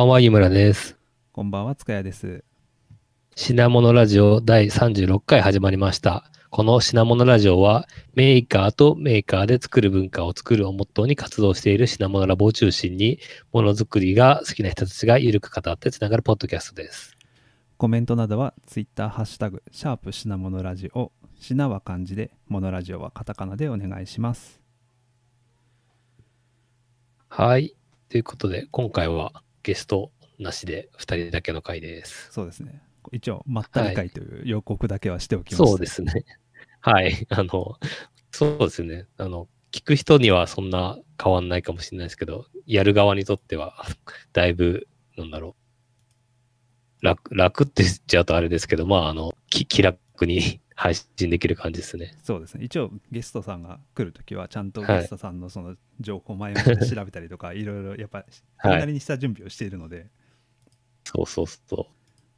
ばんは、井村です。こんばんは、塚谷です。品物ラジオ第36回始まりました。この品物ラジオは、メーカーとメーカーで作る文化を作るをモットーに活動している品物ラボを中心に、ものづくりが好きな人たちがゆるく語ってつながるポッドキャストです。コメントなどは、ツイッターハッシュタグ、シャープ品物ラジオ、品は漢字で、モノラジオはカタカナでお願いします。はい。ということで、今回はゲストなしで2人だけの回です。そうですね。一応、まったり会という予告だけはしておきました。そうですね。はい。あの、そうですね。あの、聞く人にはそんな変わんないかもしれないですけど、やる側にとっては、だいぶ、なんだろう。楽、楽って言っちゃうとあれですけど、まあ、あの、き気楽に配信できる感じですね。そうですね。一応、ゲストさんが来るときは、ちゃんとはいゲストさんのその情報を前も調べたりとか、いろいろやっぱ、それなりにした準備をしているので、そうそうそ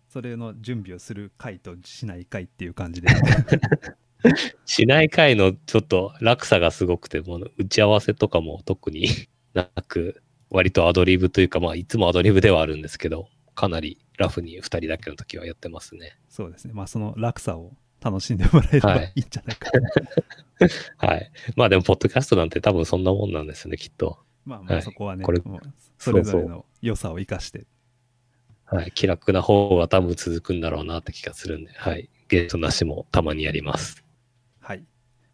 それの準備をする回としない回っていう感じで、う。しない回のちょっと落差がすごくて、もう打ち合わせとかも特になく、割とアドリブというか、まあ、いつもアドリブではあるんですけど、かなりラフに2人だけの時はやってますね。そうですね。まあ、その落差を楽しんでもらえればはいいいんじゃないかな。はい。まあでも、ポッドキャストなんて多分そんなもんなんですよね、きっと。まあまあはいそこはね、これもうそれぞれの良さを生かして、はい。気楽な方が多分続くんだろうなって気がするんで、はい。ゲストなしもたまにやります。はい。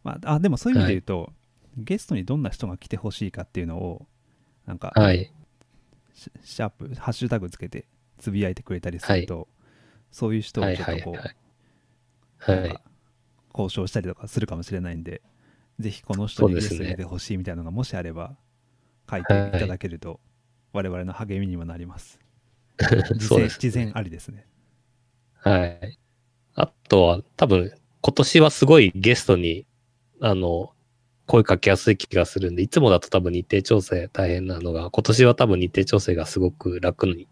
まあ、あでもそういう意味で言うと、ゲストにどんな人が来てほしいかっていうのを、なんか、はい。シシャープ、ハッシュタグつけてつぶやいてくれたりすると、そういう人をはいちょっとこう、はいはい。はいなんか。交渉したりとかするかもしれないんで、ぜひこの人にゲスてほしいみたいなのがもしあれば、書いていただけると、我々の励みにもなります。そうです、事前ありですね。はい。あとは、多分、今年はすごいゲストに、あの、声かけやすい気がするんで、いつもだと多分日程調整大変なのが、今年は多分日程調整がすごく楽に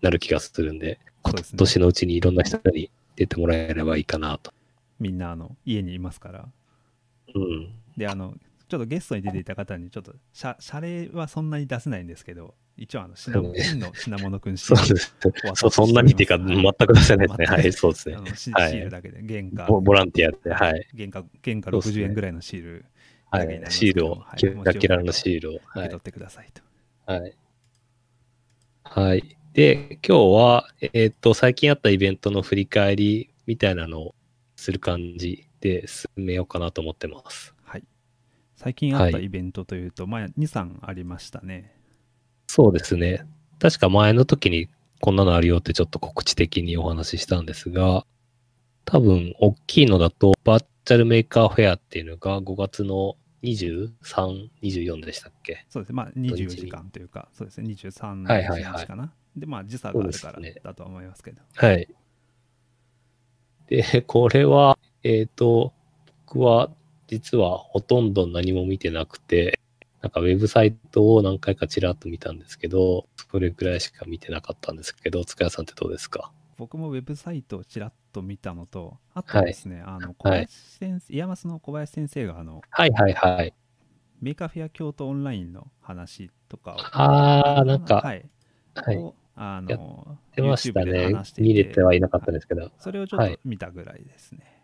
なる気がするんで、今年のうちにいろんな人に出てもらえればいいかなと。みんなあの家にいますから。うん。で、あの、ちょっとゲストに出ていた方に、ちょっと謝謝礼はそんなに出せないんですけど、一応あの品物、の品物くんシそうです。そう、そんなにっていうか、はい全く出せないですね。はい、そうですねシールだけで、原価、ボボランティアで、はい。原価、原価60そうっすね円ぐらいのシールはいシールを、はいキラキラのシールを。はい受け取。ってくださいと。はい。はい。で、今日は、えっ、と、最近あったイベントの振り返りみたいなのをする感じで進めようかなと思ってます。はい。最近あったはいイベントというと、まあ、2、3ありましたね。そうですね。確か前の時にこんなのあるよってちょっと告知的にお話ししたんですが、多分、大きいのだと、バーチャル Maker Faire っていうのが5月の23、24でしたっけ？そうですね。まあ、24時間というか、そうですね。23はいはいはい日かな。で、まあ、時差があるからだとは思いますけど。はい。で、これは、えっ、と、僕は実はほとんど何も見てなくて、なんかウェブサイトを何回かちらっと見たんですけど、それくらいしか見てなかったんですけど、塚谷さんってどうですか？僕もウェブサイトをちらっと見たのと、あとですね、あの小林先生、 IAMAS の小林先生があのはいはいはい。 Maker Faire 京都オンラインの話とかを、あー、なんか、はい、はい。をあやの出ましたね話していて見れてはいなかったんですけど。それをちょっはいと見たぐらいですね。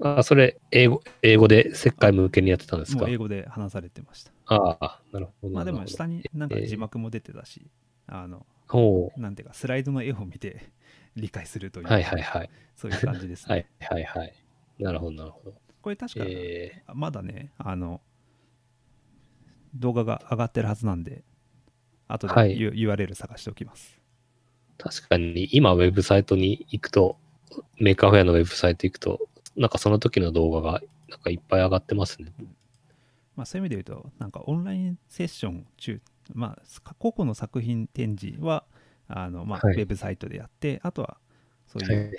あ、それ、英語、英語で世界向けにやってたんですか？英語で話されてました。ああ、なるほど。まあでも下になんか字幕も出てたし、あの、ほなんていうか、スライドの絵を見て理解するというう、はいはいはい。そういう感じですね。はいはいはい。なるほどなるほど。これ確か、えまだね、あの、動画が上がってるはずなんで、後で、はい URL 探しておきます。確かに今ウェブサイトに行くと、 Maker Faire のウェブサイト行くと、なんかその時の動画がなんかいっぱい上がってますね。まあそういう意味で言うと、なんかオンラインセッション中、まあ、個々の作品展示は、あの、まあ、はいウェブサイトでやって、あとは、そうはいはいいうはい。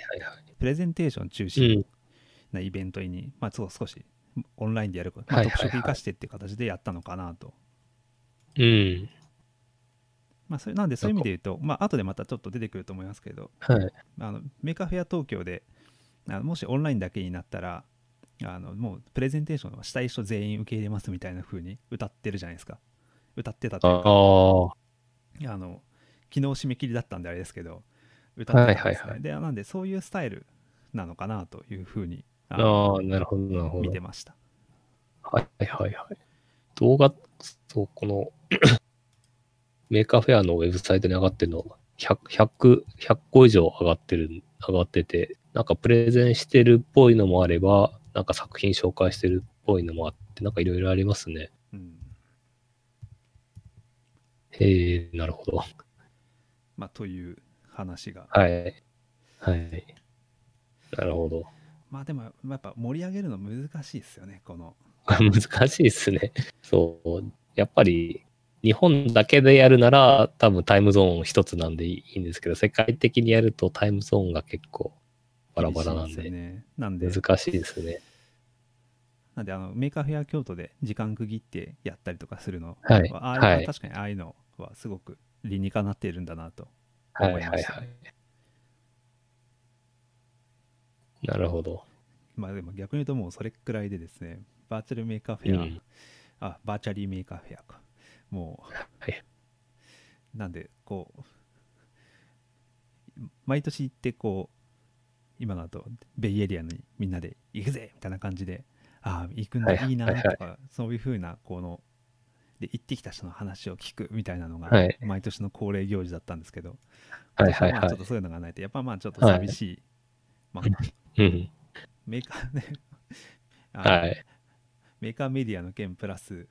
プレゼンテーション中う心ん。なイベントに、まあ、そう少しオンラインでやること、まあ、はいはいはい特色生かしてっていう形でやったのかなと。うん。まあ、それなんでそういう意味で言うと、まあ後でまたちょっと出てくると思いますけど、はい。あの Maker Faire 東京であのもしオンラインだけになったらあのもうプレゼンテーションはしたい人全員受け入れますみたいな風に歌ってるじゃないですか歌ってたというかあの昨日締め切りだったんであれですけど歌ってたんですね、はいはいはいでなんでそういうスタイルなのかなというふうにああのあ、なるほど、なるほど見て。ましたはいはいはい。動画、そう、この Maker Faire のウェブサイトに上がってるの、100、100、100個以上上がってる、上がってて、なんかプレゼンしてるっぽいのもあれば、なんか作品紹介してるっぽいのもあって、なんかいろいろありますね。うんへえ、なるほど。まあという話がはい。はい。なるほど。まあでもやっぱ盛り上げるの難しいですよねこの 難しいですね。そう。やっぱり、日本だけでやるなら、多分タイムゾーン一つなんでいいんですけど、世界的にやるとタイムゾーンが結構バラバラなんで、ねなんで難しいですね。なんであの Maker Faire 京都で時間区切ってやったりとかするのはいああはい確かにああいうのはすごく理にかなっているんだなとはい思いましたはいはい。なるほど。まあでも逆に言うともうそれくらいでですねバーチャル Maker Faire、うんあ Virtually Maker Faire かもはい。うなんでこう毎年行ってこう今だとベイエリアにみんなで行くぜみたいな感じでああ行くんだ、はいい、いなはいとか、そういうふうなこので行ってきた人の話を聞くみたいなのがはい毎年の恒例行事だったんですけど、はいはまあちょっと。そういうのがないとやっぱまあちょっと寂しい、まあ、うん。メーカーねはい。メーカーメディアの件プラス、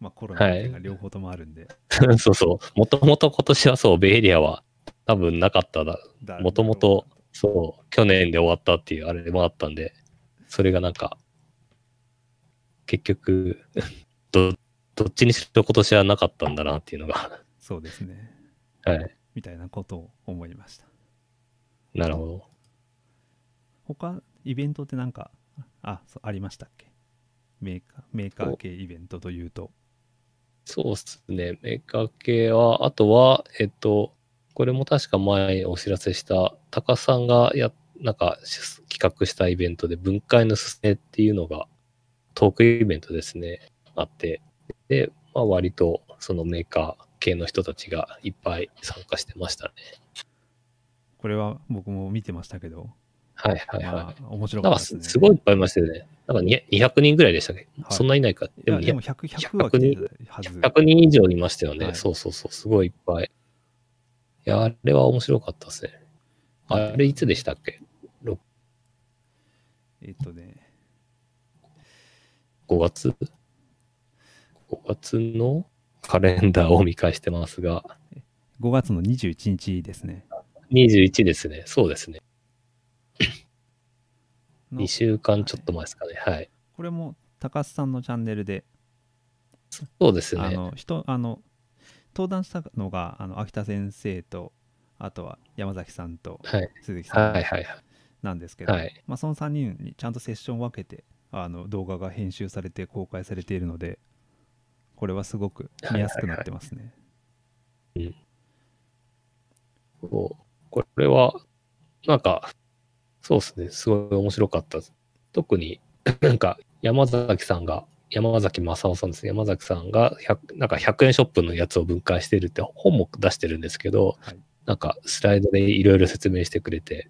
まあ、コロナが両方ともあるんで、そうそう。もともと今年はそう、ベイエリアは多分なかっただ。だもともと、そう、去年で終わったっていうあれもあったんで、それがなんか、結局、ど、どっちにしろ今年はなかったんだなっていうのが、そうですねはい。みたいなことを思いましたなるほど。他イベントってなんかあそうありましたっけ？メーカーメーカー系イベントというとそうっすね。メーカ系は、あとは、えっと、これも確か前お知らせした、高須さんがや、なんか企画したイベントで、分解のすすめっていうのが、トークイベントですね、あって、で、まあ割とそのメーカー系の人たちがいっぱい参加してましたね。これは僕も見てましたけど、はいはいまはい。あ、面白かかったですねすすごいいっぱいいましたよね。なんかに200人ぐらいでしたっけ、はいそんないないか。いやでも100 100は来てたはず100人以上いましたよね。はいそうそうそう、すごいいっぱい。いや、あれは面白かったですね。あれいつでしたっけ？えっとね ?5 月 ?5 月のカレンダーを見返してますが、5月の21日ですね21ですね。そうですね。の2週間ちょっと前ですかね。はい。これも高須さんのチャンネルでそうですね。あの人あの登壇したのがあの秋田先生とあとは山崎さんとはい。鈴木さんはいはいはい。なんですけど、はいまあ、その3人にちゃんとセッションを分けてあの動画が編集されて公開されているのでこれはすごく見やすくなってますね。そうこれは、なんか、そうですね。すごい面白かったです。特に、なんか、山崎さんが、山崎正夫さんですね。山崎さんが100、なんか100円ショップのやつを分解してるって本も出してるんですけど、はいなんかスライドでいろいろ説明してくれて、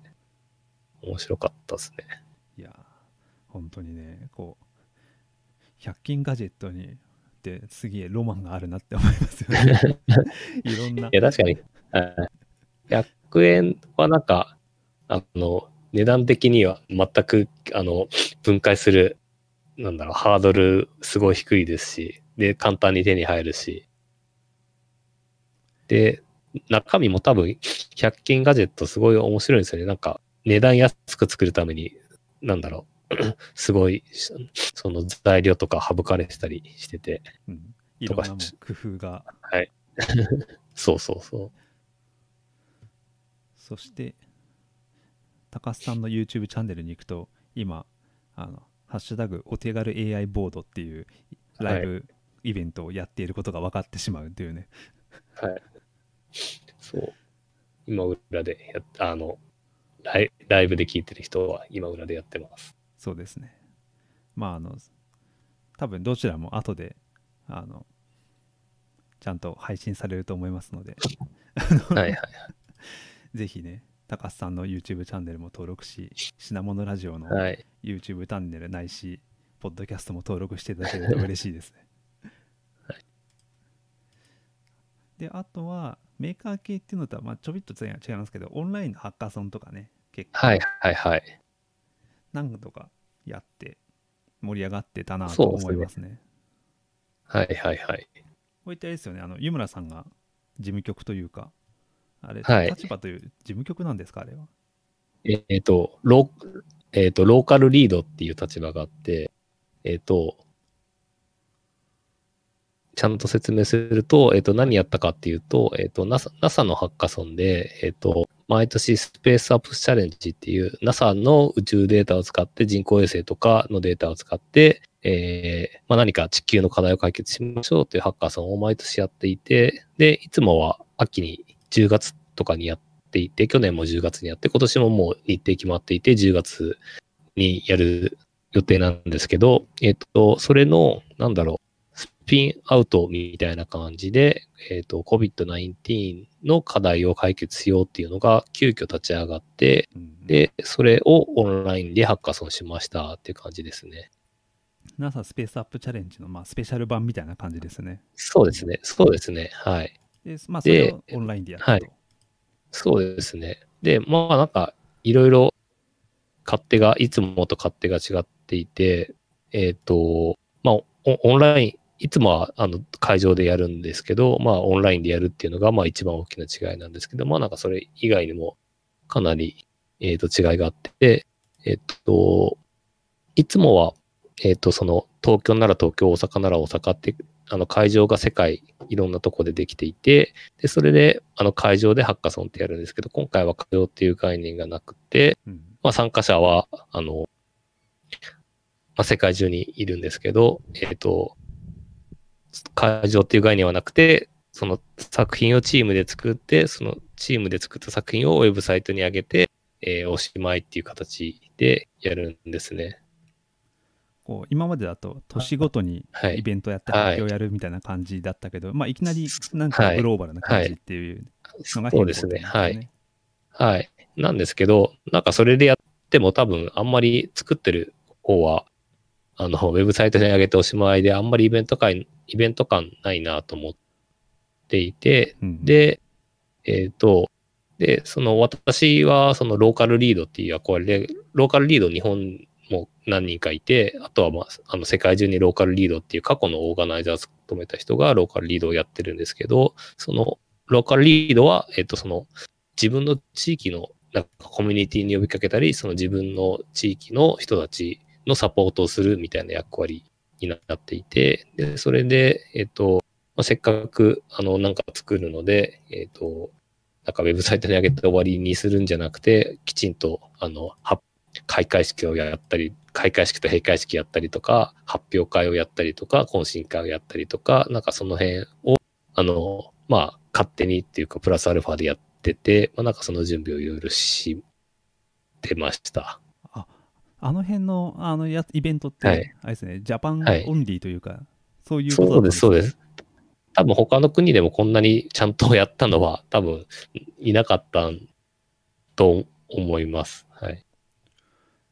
面白かったですね。いやー本当にねこう100均ガジェットにってすげえロマンがあるなって思いますよね。いろんないや、確かに、はい100円はなんか、あの、値段的には全く、あの、分解する、なんだろう、ハードルすごい低いですし、で、簡単に手に入るし、で、中身も多分、100均ガジェットすごい面白いんですよね。なんか、値段安く作るために、なんだろう、すごい、その材料とか省かれてたりしてて、うん、いろんな工夫がはい。そうそうそう。そして高須さんの YouTube チャンネルに行くと今あの「ハッシュタグお手軽 AI ボード」っていうライブイベントをやっていることが分かってしまうというね、はい。そう。今裏でやっあのライ、ライブで聞いてる人は今裏でやってます。そうですねまああの多分どちらも後であのちゃんと配信されると思いますのではいはい。ぜひね高須さんの YouTube チャンネルも登録し品物ラジオのはい。YouTube チャンネルないしポッドキャストも登録していただけると嬉しいですね はいであとはメーカー系っていうのとはまあちょびっと違い違いますけどオンラインのハッカソンとかね結構はいはいはい。何度かやって盛り上がってたなと思いますねはいはいはい。こういったあれですよねあの湯村さんが事務局というかあれ、はい。立場という事務局なんですかあれは？えっ、と、ロー、えっ、と、ローカルリードっていう立場があって、えっ、と、ちゃんと説明すると、えっ、と、何やったかっていうと、えっ、と、NASA, NASA のハッカソンで、えっ、と、毎年スペースアップチャレンジっていう NASA の宇宙データを使って人工衛星とかのデータを使って、えーまあ、何か地球の課題を解決しましょうというハッカソンを毎年やっていて、で、いつもは秋に10月とかにやっていて、去年も10月にやって、今年ももう日程決まっていて、10月にやる予定なんですけど、えっ、と、それの、なんだろう、スピンアウトみたいな感じで、えっ、と、COVID-19 の課題を解決しようっていうのが急遽立ち上がって、うんで、それをオンラインでハッカソンしましたっていう感じですね。NASA スペースアップチャレンジのまあスペシャル版みたいな感じですねそうですね。そうですね。はい。でまあそれでをオンラインでやったと、そうですね。で、まあなんか、いろいろ勝手が、いつもと勝手が違っていて、えっ、と、まあオオンライン、いつもはあの会場でやるんですけど、まあオンラインでやるっていうのがまあ一番大きな違いなんですけど、まあなんかそれ以外にもかなり、えっ、と違いがあって、えっ、と、いつもは、えっ、と、その東京なら東京、大阪なら大阪って、あの会場が世界いろんなとこでできていて、で、それで、あの、会場でハッカソンってやるんですけど、今回は会場っていう概念がなくて、うんまあ、参加者は、あの、まあ、世界中にいるんですけど、えっ、と、会場っていう概念はなくて、その作品をチームで作って、そのチームで作った作品をウェブサイトに上げて、えーおしまいっていう形でやるんですね。こう今までだと年ごとにはいイベントやってはい発表やるみたいな感じだったけど、まあいきなりなんかはいグローバルな感じっていうのがそうですね。はい。はい。なんですけど、なんかそれでやっても多分あんまり作ってる方は、あの、ウェブサイトに上げておしまいで、あんまりイベント感、イベント感ないなと思っていて、うん、で、えっ、と、で、その私はそのローカルリードっていう役割で、ローカルリード日本もう何人かいて、あとはまあ、あの世界中にローカルリードっていう過去のオーガナイザーを務めた人がローカルリードをやってるんですけど、そのローカルリードは、えっ、と、その自分の地域のなんかコミュニティに呼びかけたり、その自分の地域の人たちのサポートをするみたいな役割になっていて、で、それで、えっ、と、まあ、せっかく、あの、なんか作るので、えっ、と、なんかウェブサイトに上げて終わりにするんじゃなくて、きちんと、あの、は開会式をやったり、開会式と閉会式やったりとか、発表会をやったりとか、懇親会をやったりとか、なんかその辺を、あの、まあ、勝手にっていうか、プラスアルファでやってて、まあ、なんかその準備をいろいろしてました。あの辺のあのやイベントって、はいあれですね、ジャパンはいオンリーというか、そういうことだったんそうです、そうです。多分他の国でもこんなにちゃんとやったのは多分いなかったと思います。はい。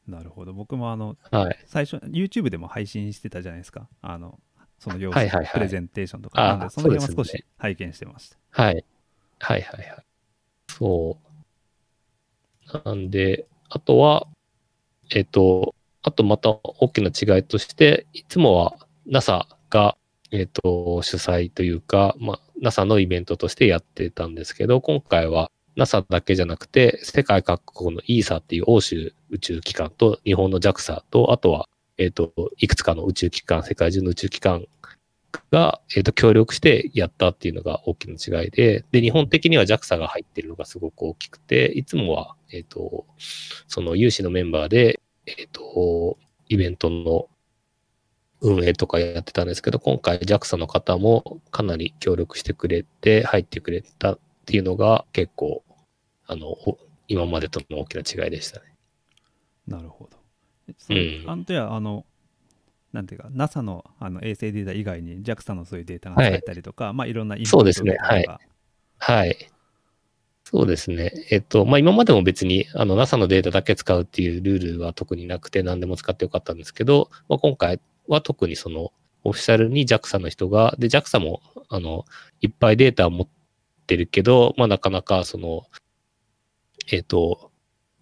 なるほど。僕もあの、はい。最初、YouTube でも配信してたじゃないですか。あの、その様子、はいはいはいプレゼンテーションとか。あなんで、その辺は少し拝見してました。はい。はいはいはい。そう。なんで、あとは、えっ、と、あとまた大きな違いとして、いつもは NASA が、えっ、と、主催というか、まあ、NASA のイベントとしてやってたんですけど、今回は NASA だけじゃなくて、世界各国の ESA っていう欧州宇宙機関と日本の JAXA と、あとは、えっ、と、いくつかの宇宙機関、世界中の宇宙機関が、えっ、と、協力してやったっていうのが大きな違いで、で、日本的には JAXA が入ってるのがすごく大きくて、いつもは、えっ、と、その有志のメンバーで、えっ、と、イベントの運営とかやってたんですけど、今回 JAXA の方もかなり協力してくれて、入ってくれたっていうのが結構、あの、お今までとの大きな違いでしたね。なるほど。ううんあんとや、あの、なんていうか、NASA のあの衛星データ以外に JAXA のそういうデータが使えたりとか、まあいろんなインそうですねとかがはい。そうですね。えっと、まあ、今までも別に、あの、NASA のデータだけ使うっていうルールは特になくて何でも使ってよかったんですけど、まあ、今回は特にその、オフィシャルに JAXA の人が、で、JAXA も、あの、いっぱいデータを持ってるけど、まあ、なかなかその、えっと、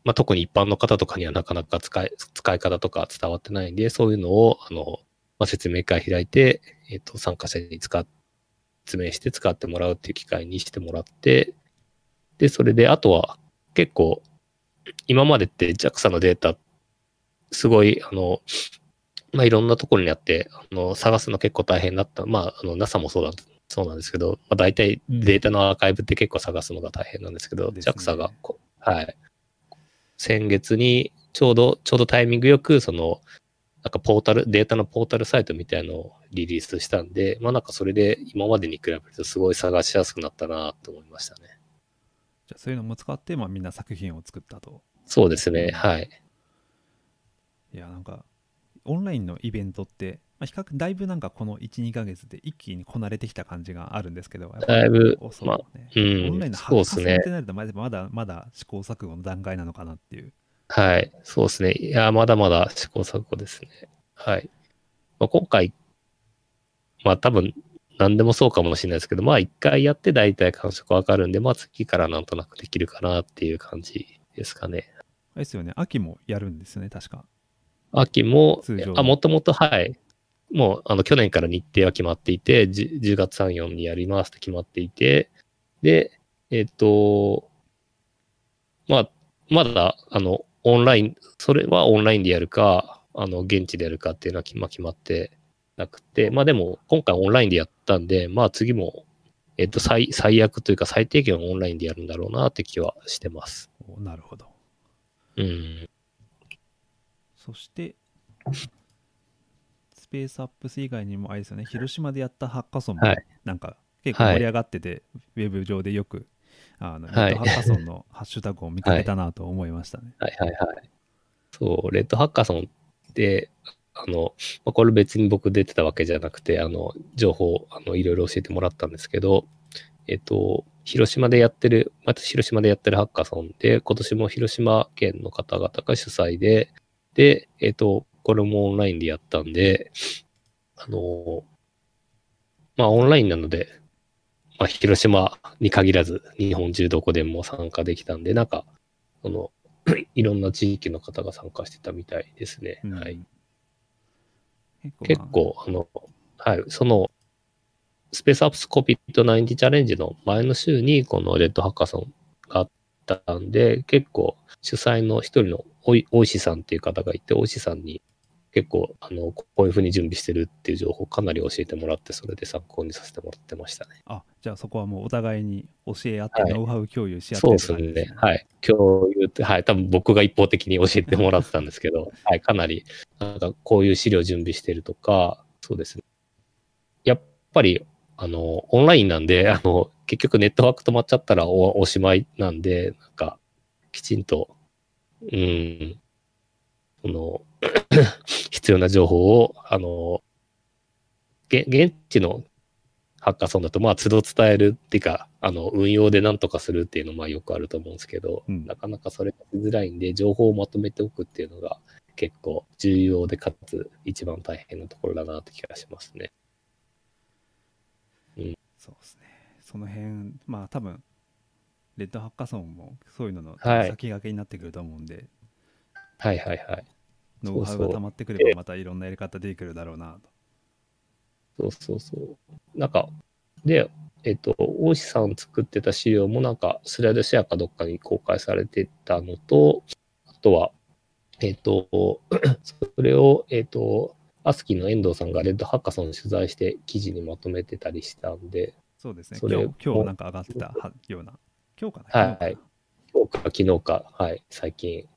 まあ、特に一般の方とかにはなかなか使い、使い方とか伝わってないんで、そういうのを、あの、まあ、説明会開いて、えっと、参加者に使っ、説明して使ってもらうっていう機会にしてもらって、で、それで、あとは結構、今までって JAXA のデータ、すごい、あの、まあ、いろんなところにあって、あの、探すの結構大変だった。まあ、あの、NASA もそうだ、そうなんですけど、まあ、大体データのアーカイブって結構探すのが大変なんですけど、JAXA がこ、はい。先月にちょうど、ちょうどタイミングよく、その、なんかポータル、データのポータルサイトみたいのをリリースしたんで、まあなんかそれで今までに比べるとすごい探しやすくなったなと思いましたね。じゃあそういうのも使って、まあ、みんな作品を作ったと。そうですね、はい。いや、なんか、オンラインのイベントって、まあ、比較、だいぶなんかこの1、2ヶ月で一気にこなれてきた感じがあるんですけど、やっぱだいぶまあねうんオンラインのそうってなるとまだまだ試行錯誤の段階なのかなっていう。はい。そうですね。いや、まだまだ試行錯誤ですね。はい。まあ、今回、まあ多分、何でもそうかもしれないですけど、まあ一回やって大体感触わかるんで、まあ次からなんとなくできるかなっていう感じですかね。ですよね、秋もやるんですよね、確か。秋もあ、もともと、はい。もう、あの、去年から日程は決まっていて、10, 10月3、4にやりますって決まっていて、で、えっ、と、まあ、まだ、あの、オンライン、それはオンラインでやるか、あの、現地でやるかっていうのは決ま決まってなくて、まあでも、今回オンラインでやったんで、まあ次も、えっ、と、最、最悪というか最低限オンラインでやるんだろうなって気はしてます。おなるほど。うん。そして、スペースアップス以外にもあれですよね、広島でやったハッカソンもはい、なんか結構盛り上がってて、ウェブ上でよく、あの、ネはい。ットハッカソンのハッシュタグを見かけたなと思いましたね。はい。はい。はい。そう、レッドハッカソンって、あの、まあこれ別に僕出てたわけじゃなくて、あの、情報、あの、いろいろ教えてもらったんですけど、えっと、広島でやってる、また広島でやってるハッカソンで、今年も広島県の方々が主催で、で、えっと、これもオンラインでやったんで、あの、まあオンラインなので、まあ広島に限らず、日本中どこでも参加できたんで、なんか、その、いろんな地域の方が参加してたみたいですね。うんはい。結構,、あの、はい、その、スペースアップスコピット90チャレンジの前の週に、このレッドハッカソンがあったんで、結構主催の一人のおい、おいしさんっていう方がいて、おいしさんに結構、あの、こういうふうに準備してるっていう情報をかなり教えてもらって、それで参考にさせてもらってましたね。あ、じゃあそこはもうお互いに教え合って、はいノウハウ共有し合ってそうですね。はい。共有って、はい。多分僕が一方的に教えてもらってたんですけど、はい。かなり、なんかこういう資料準備してるとか、そうですね。やっぱり、あの、オンラインなんで、あの、結局ネットワーク止まっちゃったらおおしまいなんで、なんか、きちんと、うん、その、必要な情報を、あの、げ現地のハッカソンだと、まあ、都度伝えるっていうか、あの、運用で何とかするっていうのは、まあ、よくあると思うんですけど、うんなかなかそれがしづらいんで、情報をまとめておくっていうのが、結構重要で、かつ、一番大変なところだなって気がしますね。そうですね。その辺、まあ多分、レッドハッカソンもそういうののはい先駆けになってくると思うんで、はいはいはい。ノウハウが溜まってくればまたいろんなやり方できるだろうなと。そうそうそう。なんか、で、えっと、大石さん作ってた資料もなんか、スライドシェアかどっかに公開されてたのと、あとは、えっと、それを、えっと、アスキーの遠藤さんがレッドハッカソン取材して記事にまとめてたりしたんで、そうですね。それ今日、今日なんか上がってたはような。今日かな？はい昨日かな今日か昨日か、はい、最近、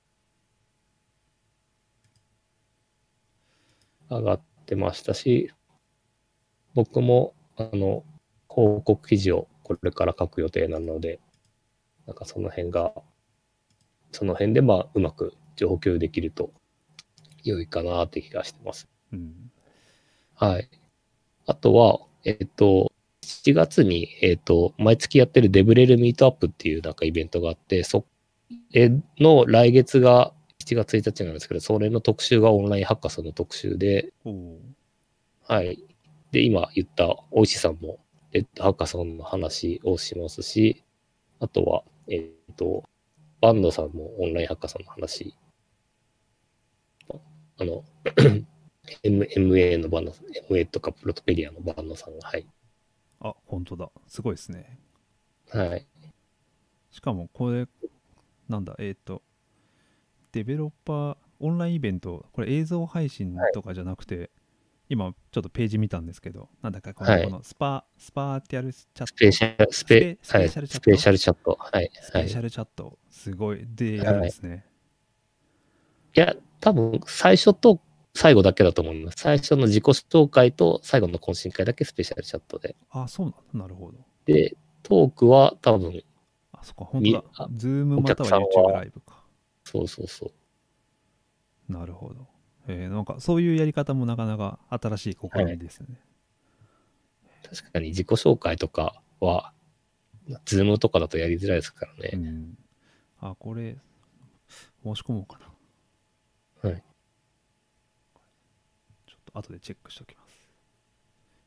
上がってましたし、僕も、あの、報告記事をこれから書く予定なので、なんかその辺が、その辺でまあ、うまく情報共有できると良いかなって気がしてます。うん。はい。あとは、えっと、7 7月に、えっ、と、毎月やってるデブレルミートアップっていうなんかイベントがあって、それの来月が7月1日なんですけど、それの特集がオンラインハッカソンの特集で、はい。で、今言った大石さんも、レッドハッカソンの話をしますし、あとは、えっ、と、バンドさんもオンラインハッカソンの話、あの、M- MA のバンド、MA とか ProtoPedia のバンドさんが、はい。あ本当だすごいですねはい。しかもこれなんだえっ、とデベロッパーオンラインイベントこれ映像配信とかじゃなくて、今ちょっとページ見たんですけどなんだかこの,、はい。このスパ SpatialChat？スペシャル、スペ、 SpatialChat？SpatialChat。はい。はい。い SpatialChat、すごい。でやるんですね、や、多分、最初と最後だけだと思います。最初の自己紹介と最後の懇親会だけ SpatialChat で。あそうなんだ。なるほど。で、トークは多分、あそっか。本当だ。 Zoom または YouTube ライブかそうそうそう。なるほど。えーなんかそういうやり方もなかなか新しい試みですね、確かに自己紹介とかは、ズームとかだとやりづらいですからね。うん、あこれ申し込もうかな。はい。ちょっと後でチェックしておきます。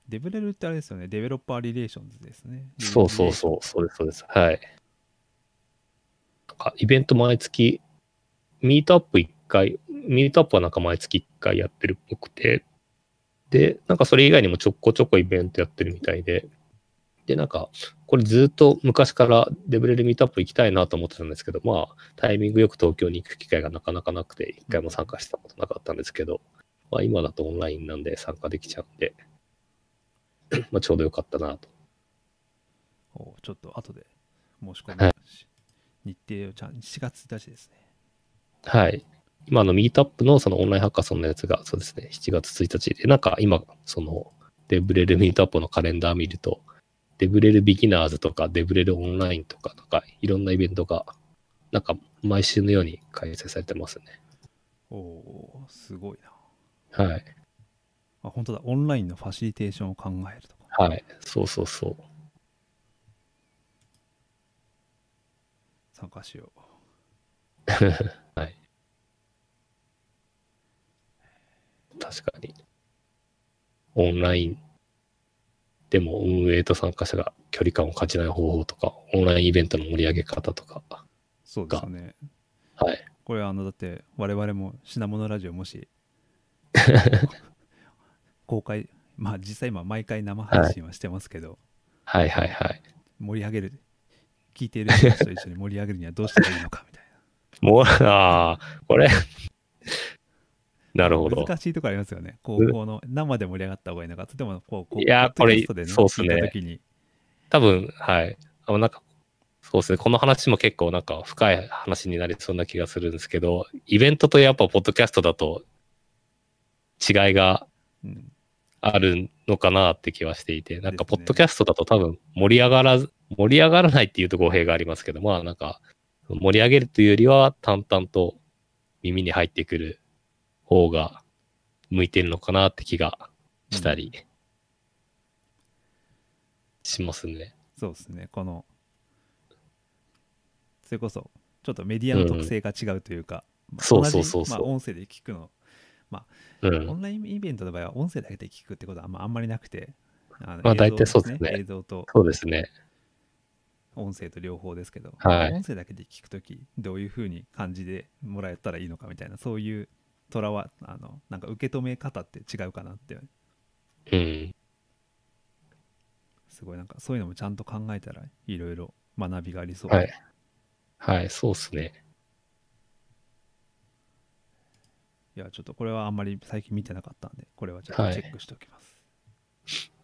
デブレルってあれですよね。デベロッパーリレーションズですね。そうそうそう、そうです、そうです。はい。なんかイベント毎月、ミートアップ1回、ミートアップはなんか毎月1回やってるっぽくて、で、なんかそれ以外にもちょこちょこイベントやってるみたいで、で、なんか、これずっと昔からデブレルミートアップ行きたいなと思ってたんですけど、まあ、タイミングよく東京に行く機会がなかなかなくて、一回も参加したことなかったんですけど、まあ今だとオンラインなんで参加できちゃうんで、まあちょうどよかったなと。おちょっと後で申し込みますし、日程をちゃん4月1日ですね。はい。今のミートアップのそのオンラインハッカソンのやつが、そうですね、7月1日で、なんか今、その、デブレルミートアップのカレンダー見ると、デブレルビギナーズとか、デブレルオンラインとか、なんかいろんなイベントが、なんか毎週のように開催されてますね。おおーすごいなはい。あ本当だオンラインのファシリテーションを考えるとかはい。そうそうそう。参加しよう はい。確かに。オンライン。でも運営と参加者が距離感を感じない方法とか、オンラインイベントの盛り上げ方とか。そうですよね。はい。これあのだって我々も品物ラジオもし 公開まあ実際今毎回生配信はしてますけど、はい。はい。はい。盛り上げる聞い。てい。る人たちと一緒に盛り上げるにはどうしたらい。い。のかもう、ああ、これ、なるほど。な難しいところありますよね。高校の生で盛り上がった方がいいのか。ともこうこういやこれそうっすね。聞いた時に。多分、はい。あの、なんか、そうですね。この話も結構なんか深い話になりそうな気がするんですけど、イベントとやっぱポッドキャストだと違いがうんあるのかなって気はしていて、なんかですね。ポッドキャストだと多分盛り上がらず、盛り上がらないっていうと語弊がありますけど、まあなんか盛り上げるというよりは淡々と耳に入ってくる方が向いてるのかなって気がしたりしますね。そうですねこのそれこそちょっとメディアの特性が違うというか、まあそうそうそうそうまあ、音声で聞くのうんオ。ンラインイベントの場合は音声だけで聞くってことはあんまあんまりなくて、あのまあ大体そうですね映像とそうですね。音声と両方ですけど、はい音声だけで聞くとき、どういうふうに感じでもらえたらいいのかみたいな、そういうとらわ、あの、なんか受け止め方って違うかなって、うん。すごいなんかそういうのもちゃんと考えたらいろいろ学びがありそう。はい。はい、そうですね。いや、ちょっとこれはあんまり最近見てなかったんで、これはちょっとはいチェックしておきます。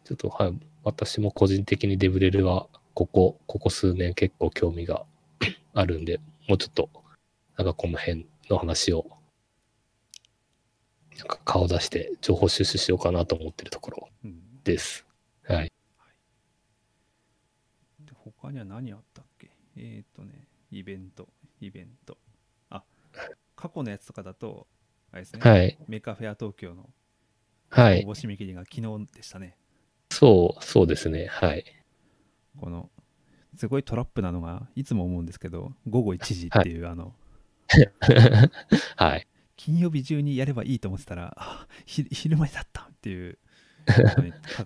ちょっと、はい。私も個人的にデブレルは、ここ、ここ数年結構興味があるんで、もうちょっと、なんかこの辺の話を、なんか顔出して情報収集しようかなと思ってるところうん、です。はい。で他には何あったっけ？えっ、ー、とね、イベント、イベント。あ、過去のやつとかだと、あれですね、はい。メカフェア東京のはい。応募締め切りが昨日でしたね。そう、そうですね。はい。このすごいトラップなのがいつも思うんですけど午後1時っていう、あの はい。金曜日中にやればいいと思ってたら昼間にだったっていうト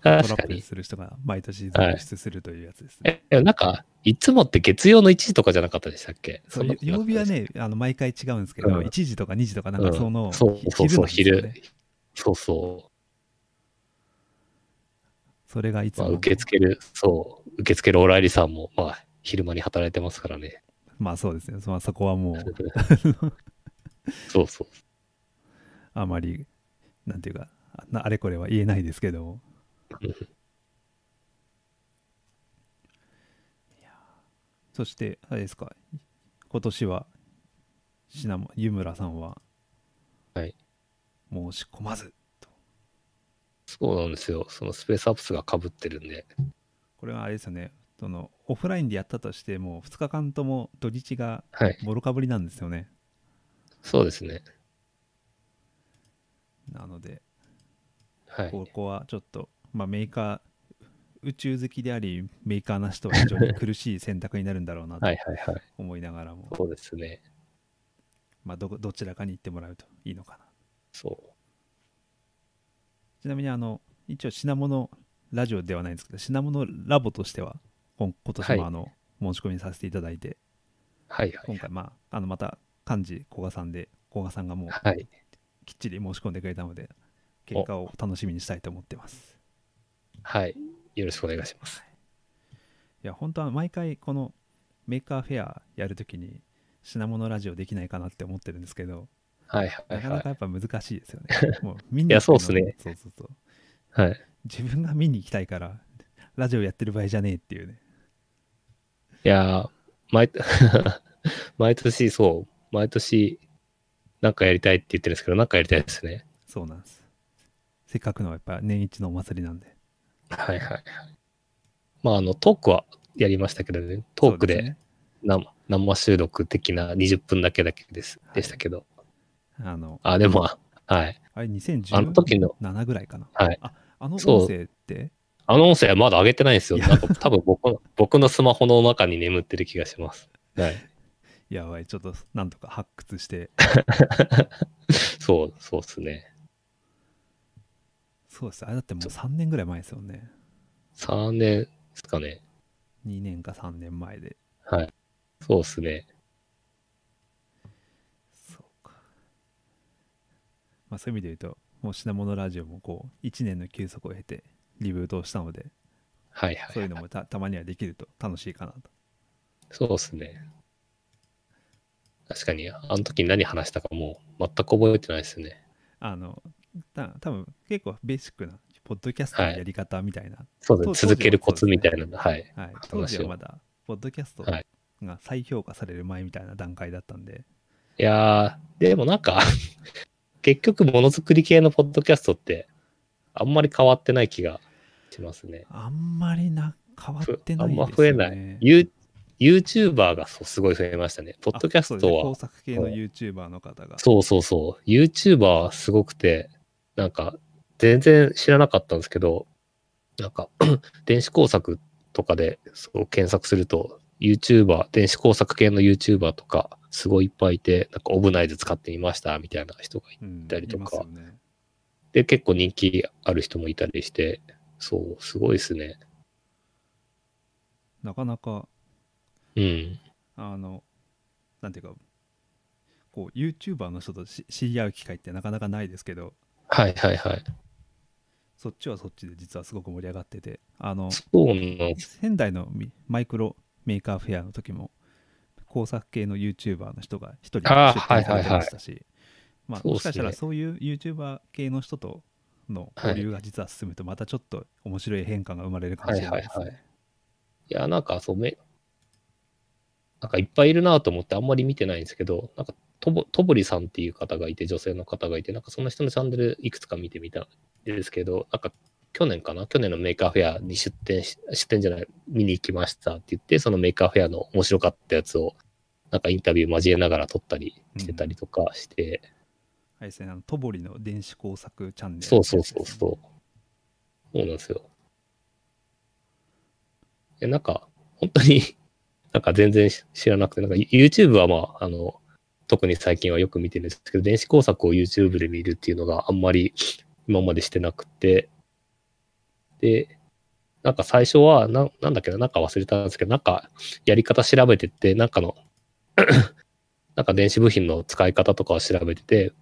ラップする人が毎年続出するというやつですね。え、でもなんか、いつもって月曜の1時とかじゃなかったでしたっけ？そう曜日はねあの毎回違うんですけど、うん。1時とか2時とかなんかその、うん。そうひそうそう、昼昼なんですよね。そうそそれがいつう。まあ、も、受け付ける、そう、受け付けるオライリさんも、まあ、昼間に働いてますからね。まあそうですね、そまあそこはもうそうそう。あまりなんていうかあれこれは言えないですけどうん いやそしてあれですか今年はシナモ湯村さんははい申し込まずそうなんですよ。そのスペースアップスが被ってるんで。これはあれですよねそのオフラインでやったとしても2日間とも土日がはい。もろかぶりなんですよねそうですね。なのではい。ここはちょっと、まあ、メーカー宇宙好きでありメーカーなしとは非常に苦しい選択になるんだろうなとはいはいはい。思いながらも、そうですね。まあ、どどちらかに行ってもらうといいのかなそちなみにあの一応品物ラジオではないんですけど品物ラボとしては今今年もはいあの、申し込みさせていただいてう。はいはい。今回まああのまた幹事古賀さんで古賀さんがもうはい。きっちり申し込んでくれたので結果を楽しみにしたいと思ってますはい。よろしくお願いします。いや本当は毎回この Maker Faire やるときに品物ラジオできないかなって思ってるんですけどはいはないかはなかやっぱ難しいですよね。もう見にいやそうっすねそうそうそう。い。はい。自分が見に行きたいから、ラジオやってる場合じゃねえっていうね。いやー、毎、毎年そう、毎年、なんかやりたいって言ってるんですけど、なんかやりたいですね。そうなんです。せっかくのやっぱ年一のお祭りなんで。はいはいはい。まあ、あの、トークはやりましたけどね、トークでそうすね生生収録的な20分だけだけです、でしたけど。あの、あ、でも、はい。あれあの2017時の、ぐらいかな。はい。あ、あの音声って、あの音声はまだ上げてないんですよ。なんか 多分僕の、僕のスマホの中に眠ってる気がします。はい。やばい、ちょっとなんとか発掘して、そう、そうですね。そうです。あれだってもう3年ぐらい前ですよね。3年ですかね。2年か3年前で。はい。そうですね。そうか。まあそういう意味で言うと、もう品物ラジオもこう、1年の休息を経てリブートをしたので、はいはい。そういうのもたたまにはできると楽しいかなと。そうですね。確かに、あの時何話したかもう全く覚えてないですね。あの、た多分結構ベーシックな、ポッドキャストのやり方みたいな。とそうですね。続けるコツみたいなの。はい。はい。当時はまだ、ポッドキャストはいが再評価される前みたいな段階だったんで、いやー、でもなんか、結局ものづくり系のポッドキャストって、あんまり変わってない気がしますね。あんまりな、変わってないあん。ま増えない。ユー YouTuber がそうすごい増えましたね。ポッドキャストあそうですね工は、作系の YouTuber の方が。そうそうそう。YouTuber はすごくて、なんか、全然知らなかったんですけど、なんか、電子工作とかでそう検索すると、YouTuber、電子工作系の YouTuber とか、すごいいっぱいいて、なんかオブナイズ使ってみました、みたいな人がいたりとかいますよねで、結構人気ある人もいたりして、そう、すごいですね。なかなか、うん。あの、なんていうか、こう、YouTuber の人とし知り合う機会ってなかなかないですけど、はいはいはい。そっちはそっちで実はすごく盛り上がってて、あの。仙台のミマイクロ Maker Faire の時も工作系の YouTuber の人が一人出展されてましたし、まあ、もしかしたらそういう YouTuber 系の人との交流が実は進むとまたちょっと面白い変化が生まれるかもしれないですね。はいはいい。や、なんかそうめ、なんかいっぱいいるなと思ってあんまり見てないんですけど、なんかとぼ、とぼりさんっていう方がいて、女性の方がいて、なんかその人のチャンネルいくつか見てみたんですけど、なんか去年かな？去年の Maker Faire に出展し、出展じゃない、見に行きましたって言って、その Maker Faire の面白かったやつを、なんかインタビュー交えながら撮ったりしてたりとかして、あれですね、あのトボリの電子工作チャンネル、そうそうそうそう。そうなんですよ。えなんか、本当に、なんか全然知らなくて、なんか YouTube はまあ、あの、特に最近はよく見てるんですけど、電子工作を YouTube で見るっていうのがあんまり今までしてなくて、で、なんか最初は、ななんだっけな、なんか忘れたんですけど、なんかやり方調べてて、なんかの なんか電子部品の使い方とかを調べてて、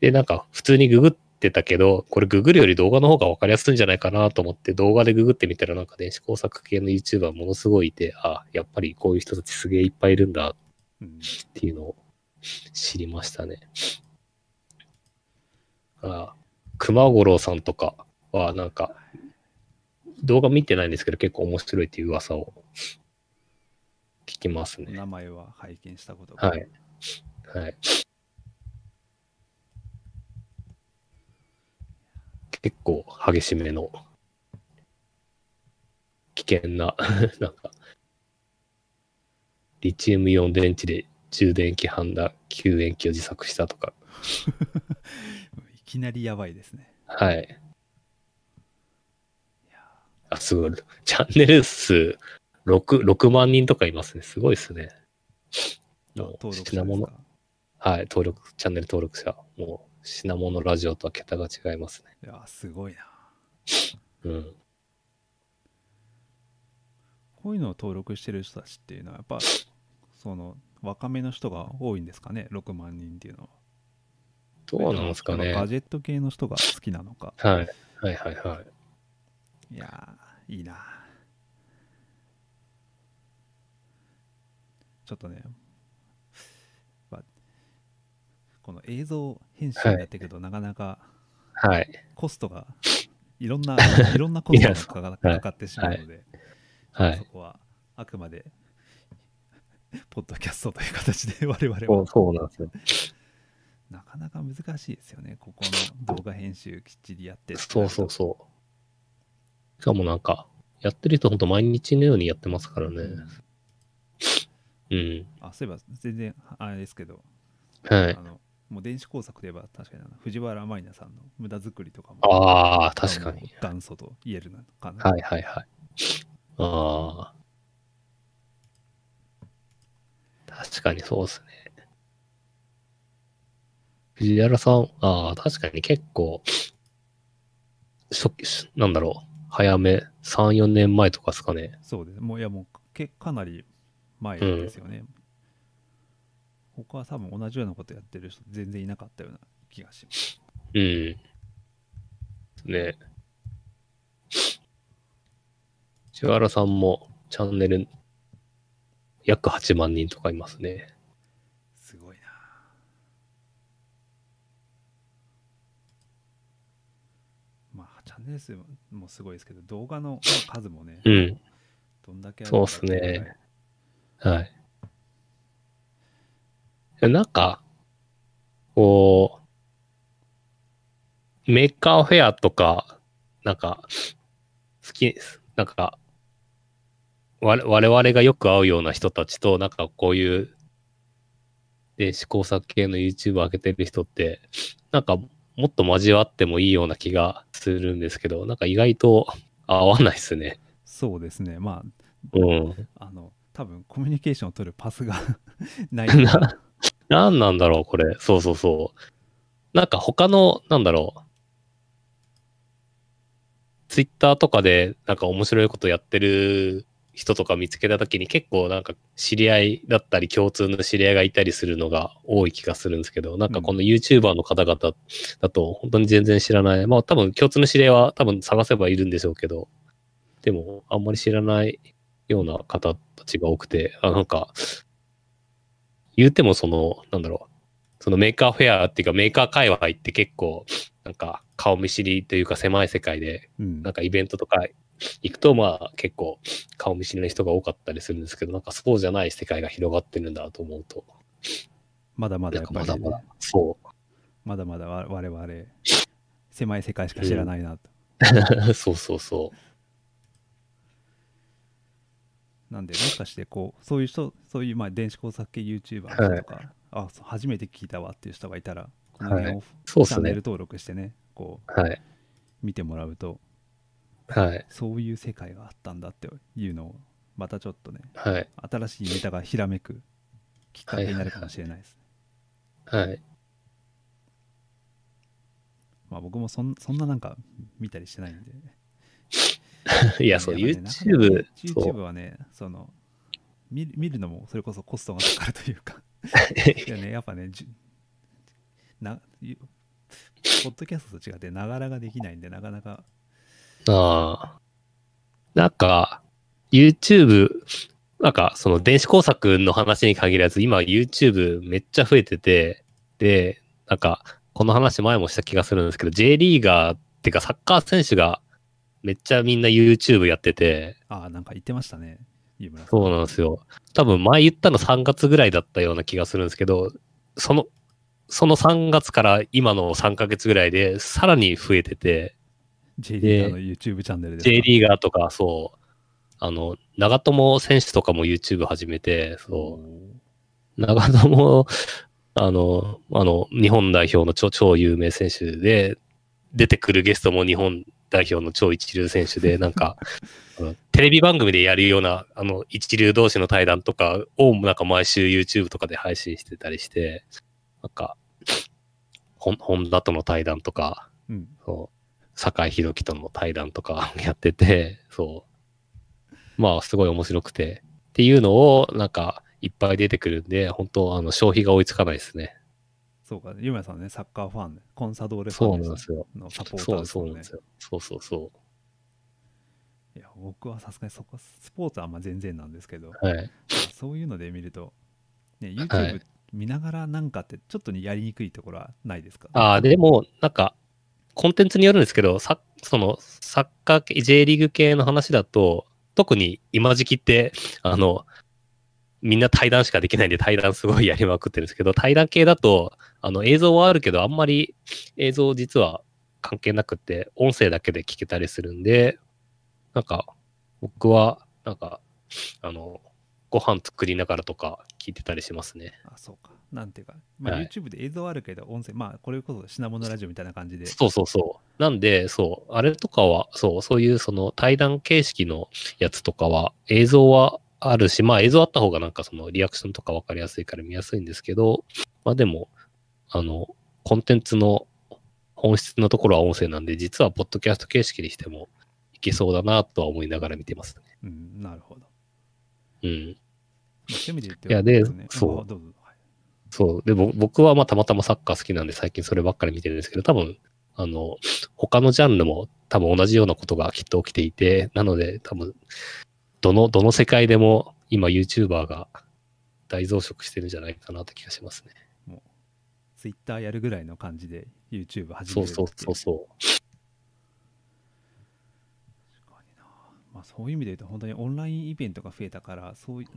で、なんか普通にググってたけど、これググるより動画の方が分かりやすいんじゃないかなと思って動画でググってみたらなんか電子工作系の YouTuber ものすごいいて、あ、やっぱりこういう人たちすげえいっぱいいるんだっていうのを知りましたね。あ熊五郎さんとかはなんか動画見てないんですけど結構面白いっていう噂を聞きますね。名前は拝見したことがはい。はい。結構激しめの危険な、なんか、リチウムイオン電池で充電器ハンダ救援器を自作したとか。いきなりやばいですね。はい。あ、すごい。チャンネル数6、6万人とかいますね。すごいですね。もう品物はい、登録、チャンネル登録者。もう、品物ラジオとは桁が違いますね。いや、すごいな。うん。こういうのを登録してる人たちっていうのは、やっぱ、その、若めの人が多いんですかね、6万人っていうのは。どうなんですかね。はい、ガジェット系の人が好きなのか。はい、はい、はい。いやー、いいな。ちょっとね、まあこの映像編集やっていくと、なかなかはい。コストが、いろんな、いろんなコストがかかってしまうので、はい。そこはあくまで、ポッドキャストという形で 我々はそう、なんですよ。なかなか難しいですよね。ここの動画編集きっちりやってってそうそうそう。しかもなんか、やってる人ほんと毎日のようにやってますからね。うん。あ、そういえば全然あれですけど、はいあ。のもう電子工作といえば確かにあの藤原舞菜さんの無駄作りとかもああ、確かに。元祖と言えるのかな。はいはいはい。ああ。確かにそうですね。藤原さん、ああ、確かに結構、初期、なんだろう、早め、3、4年前とかですかね。そうです。もういやもうけかなり前ですよね。他は多分同じようなことやってる人全然いなかったような気がします。うん。ね藤原さんもチャンネル約8万人とかいますね。すごいな。まあ、チャンネル数もすごいですけど、動画の数もね、うん。どんだけそうっすね。はい。なんか、こう、 Maker Faire とか、なんか、好き、なんか、我我々がよく会うような人たちと、なんかこういう電子工作系の YouTube を開けてる人って、なんかもっと交わってもいいような気がするんですけど、なんか意外と合わないですね。そうですね。まうん。あ、あの、多分コミュニケーションを取るパスが ないな、なんなんだろう、これ。そうそうそう。なんか他の、なんだろう。ツイッターとかでなんか面白いことやってる人とか見つけたときに結構なんか知り合いだったり共通の知り合いがいたりするのが多い気がするんですけど、なんかこの YouTuber の方々だと本当に全然知らない。まあ多分共通の知り合いは多分探せばいるんでしょうけど、でもあんまり知らないような方たちが多くて、あ、なんか、言うてもその、なんだろう、その Maker Faire っていうかメーカー界隈って結構、なんか顔見知りというか狭い世界で、うんなんかイベントとか行くとまあ結構顔見知りの人が多かったりするんですけど、なんかそうじゃない世界が広がってるんだと思うと、まだまだやっぱり、かまだまだ、そう。まだまだ我我々、狭い世界しか知らないなと。そうそうそなんで、もしかして、こう、そういう人、そういう、まあ、電子工作系 YouTuber とか、あ、そう初めて聞いたわっていう人がいたら、この辺をう。そうっすねチャンネル。登録してね、こう、はい。見てもらうと、はい。そういう世界があったんだっていうのをまたちょっとねはい。新しいネタがひらめくきっかけになるかもしれないです、はい。まあ僕もそんそんななんか見たりしてないんで いや、そう、YouTube、そ YouTube う。はねその見る見るのもそれこそコストがかかるというか いやねやっぱねじゅなゆポッドキャストと違ってながらができないんでなかなかああ。なんか、YouTube、なんか、その電子工作の話に限らず、今 YouTube めっちゃ増えてて、で、なんか、この話前もした気がするんですけど、J リーガーってかサッカー選手がめっちゃみんな YouTube やってて、ああなんか言ってましたねそうなんですよ。多分前言ったの3月ぐらいだったような気がするんですけど、その、その3月から今の3ヶ月ぐらいでさらに増えてて、J リーガーの YouTube チャンネルで J リーガーとか、そう、あの、長友選手とかも YouTube 始めて、そう、長友、あの、あの、日本代表の超超有名選手で、出てくるゲストも日本代表の超一流選手で、なんか、テレビ番組でやるような、あの、一流同士の対談とかを、なんか毎週 YouTube とかで配信してたりして、なんか、ホンホンダとの対談とか、うん。そう、酒井宏樹との対談とか やってて、そう。まあ、すごい面白くて。っていうのを、なんか、いっぱい出てくるんで、本当あの、消費が追いつかないですね。そうか湯村さんはねサッカーファンでコンサドーレフそァンうなんですよ。のサポータそうーですもねそうんなんですよ。そうそうそいや僕はさすがにそこスポーツはあんま全然なんですけどう。はい。そういうので見ると、ね、は YouTube い見ながらなんかってちょっとねやりにくいところはないですか？ああ、でも、なんか、コンテンツによるんですけど、さその、サッカー系、J リーグ系の話だと、特に今時期って、あの、みんな対談しかできないんで対談すごいやりまくってるんですけど、対談系だと、あの、映像はあるけど、あんまり映像実は関係なくて、音声だけで聞けたりするんで、なんか、僕は、なんか、あの、ご飯作りながらとか聞いてたりしますね。あそうかなんていうか、まあ、はい YouTube で映像あるけど音声まあこれこそ品物ラジオみたいな感じでそうそうそう。なんで、そう、あれとかは、そう、そういうその対談形式のやつとかは、映像はあるし、まあ映像あった方がなんかそのリアクションとかわかりやすいから見やすいんですけど、まあでも、あの、コンテンツの本質のところは音声なんで、実はポッドキャスト形式にしてもいけそうだなとは思いながら見てますね。うんなるほど、うん。まあ、そういう意味で言っていやでねそうそう。で、ぼ僕はまあたまたまサッカー好きなんで最近そればっかり見てるんですけど、多分、あの、他のジャンルも多分同じようなことがきっと起きていて、なので多分、どの、どの世界でも今 YouTuber が大増殖してるんじゃないかなって気がしますね。Twitter やるぐらいの感じで YouTube 始めるそうそうそううそ確かになまあそういう意味で言うと本当にオンラインイベントが増えたからそういうう。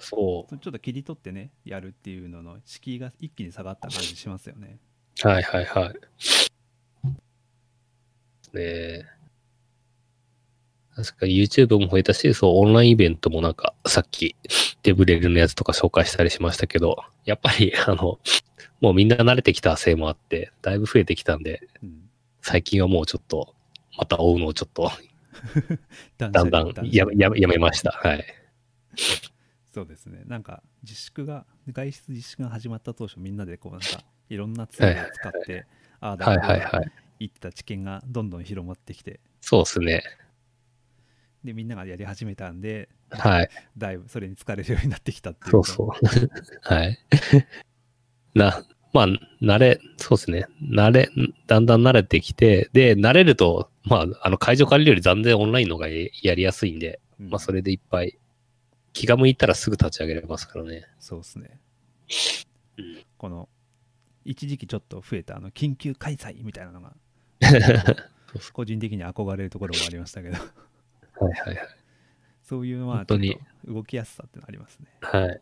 そう。ちょっと切り取ってねやるっていうのの敷居が一気に下がった感じしますよねはいはいはい。ねえ。確かに YouTube も増えたし、そう、オンラインイベントもなんか、さっき、デブレルのやつとか紹介したりしましたけど、やっぱり、あの、もうみんな慣れてきたせいもあって、だいぶ増えてきたんで、うん最近はもうちょっと、また追うのをちょっと、だだんだんやめやめやめました。はい。そうですねなんか自粛が外出自粛が始まった当初みんなでこうなんか いろんなツールを使って、ああだはいこうだはいはい。言ってた知見がどんどん広まってきてそうですね。でみんながやり始めたんではい。だいぶそれに疲れるようになってきたっていうかそうそう。はい。な、まあ、慣れ、そうですね。慣れ、だんだん慣れてきて、で、慣れると、まあ、あの、会場借りるより断然オンラインの方がややりやすいんで、うんまあ、それでいっぱい、気が向いたらすぐ立ち上げられますからね。そうですねうんこの一時期ちょっと増えたあの緊急開催みたいなのが 個人的に憧れるところもありましたけどはいはいはい。そういうのは本当に動きやすさってのありますねはい。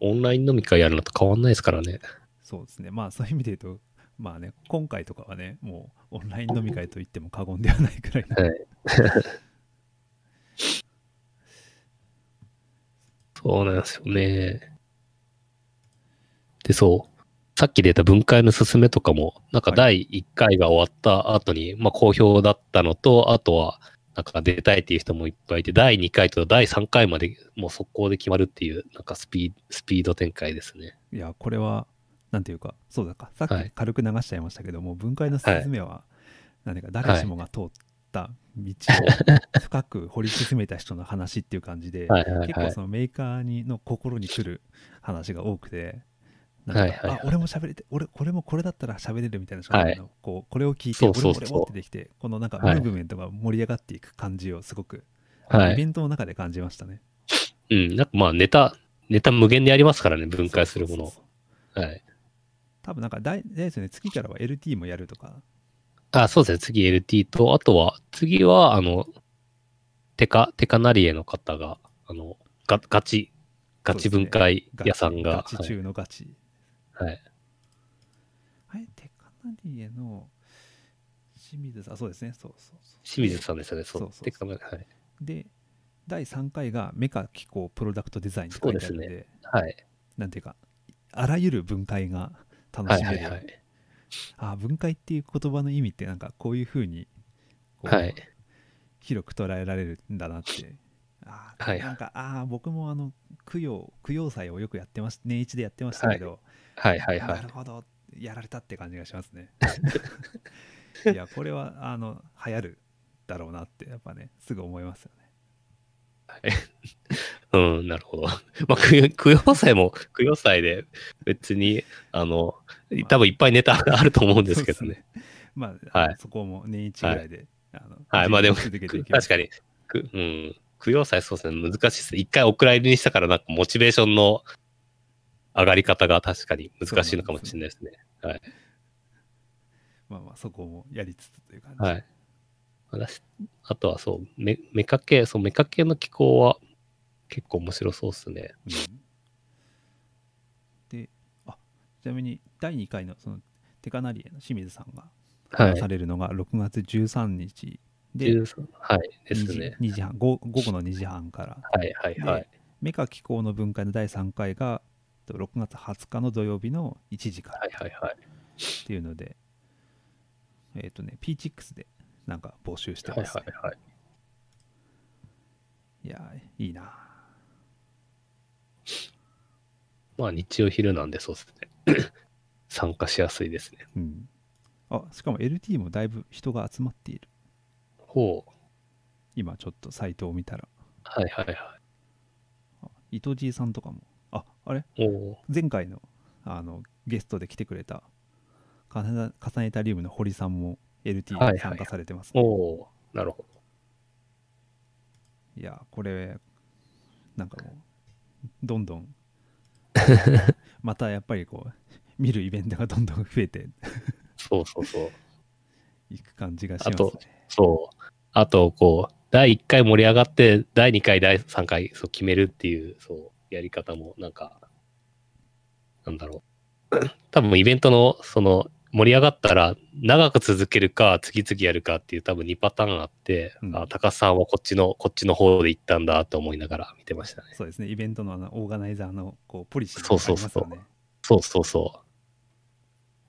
オンライン飲み会やるのと変わんないですからね。そうですねまあそういう意味で言うとまあね今回とかはねもうオンライン飲み会と言っても過言ではないくらいのはい。そうなんですよね。で、そう。さっき出た分解の進めとかも、なんかはい第1回が終わった後に、まあ好評だったのと、あとは、なんか出たいっていう人もいっぱいいて、第2回と第3回までもう速攻で決まるっていう、なんかスピースピード展開ですね。いやこれはなんていうかそうだかさっはいき軽く流しちゃいましたけども、分解の進めは、なんていうか誰しもが通った道を深く掘り進めた人の話っていう感じで。結構そのメーカーにの心に来る話が多くて、なんかはいはいはい。あ俺も喋れて俺これもこれだったら喋れるみたいなはい。こうこれを聞いてそうそうそう。俺も俺もってできてこのなんかムはい。ーブメントが盛り上がっていく感じをすごく、はい。イベントの中で感じましたね。うん、なんかまあネタ、ネタ無限にありますからね、分解するもの。そうそう。そうはい。多分なんか大大ですよね。次からは LT もやるとかあ、そうですね。次 LT と、あとは、次は、あの、テカ、テカナリエの方が、あの、ガガチ、ガチ分解屋さんが、ガチガチ中のガチ。はい。はいあれテカナリエの清水さん？そうですねそうそうそう清水さんですよね。そう。そうそうテカナリはい。で第3回がメカ機構プロダクトデザインって書いてあるんでではい。なんていうかあらゆる分解が楽はいしめる、はいはい。あ分解っていう言葉の意味ってなんかこういうふうにはい。広く捉えられるんだなって。あなんかああ僕もあの供養供養祭をよくやってまし年一でやってましたけど、はい。はいはない。る。ほど。やられたって感じがしますね。いやこれはあの流行るだろうなってやっぱねすぐ思いますよねうん、なるほど。まあ、供養祭も、供養祭で別に、あの、多分いっぱいネタあると思うんですけどね。まあ、はいそこも年一ぐらいで、あのはい、まあでも、確かに、くうん、供養祭そうですね、難しいですね。一回お蔵入りにしたから、なんかモチベーションの上がり方が確かに難しいのかもしれないですね。はい。まあまあそこもやりつつという感じ、はい。私、あとはそう、メメカ系、そう、メカ系の機構は結構面白そうですね。うんであちなみに第2回のそのテカナリエの清水さんがはい。されるのが6月13日で、13はい。です2時ね。2時半午午後の2時半からはいはいはい。メカ機構の分解の第3回がと6月20日の土曜日の1時からはいはいはい。っていうので、えっ、とね P6 でなんか募集してはいます、ねはいはい。いやーいいなまあ日曜昼なんでそうですね。参加しやすいですね。うんあしかも LT もだいぶ人が集まっているほう。今ちょっとサイトを見たらはいはいはい。あ伊藤じいさんとかもああれ？前回のあのゲストで来てくれたカサネタリウムの堀さんも LT はいはいに参加されてますね、おおなるほど。いやこれなんかもうどんどん またやっぱりこう見るイベントがどんどん増えてそうそうそう。いく感じがしますあとねそう。あと、こう、第1回盛り上がって、第2回、第3回、そう決めるっていう、そう、やり方も、なんか、なんだろう。多分イベントの、その、盛り上がったら、長く続けるか、次々やるかっていう多分2パターンあって、うんあ、高須さんはこっちの、こっちの方で行ったんだと思いながら見てましたね。そうですねイベントのあのオーガナイザーのこうポリシーがあそうそうそうそうそうそう。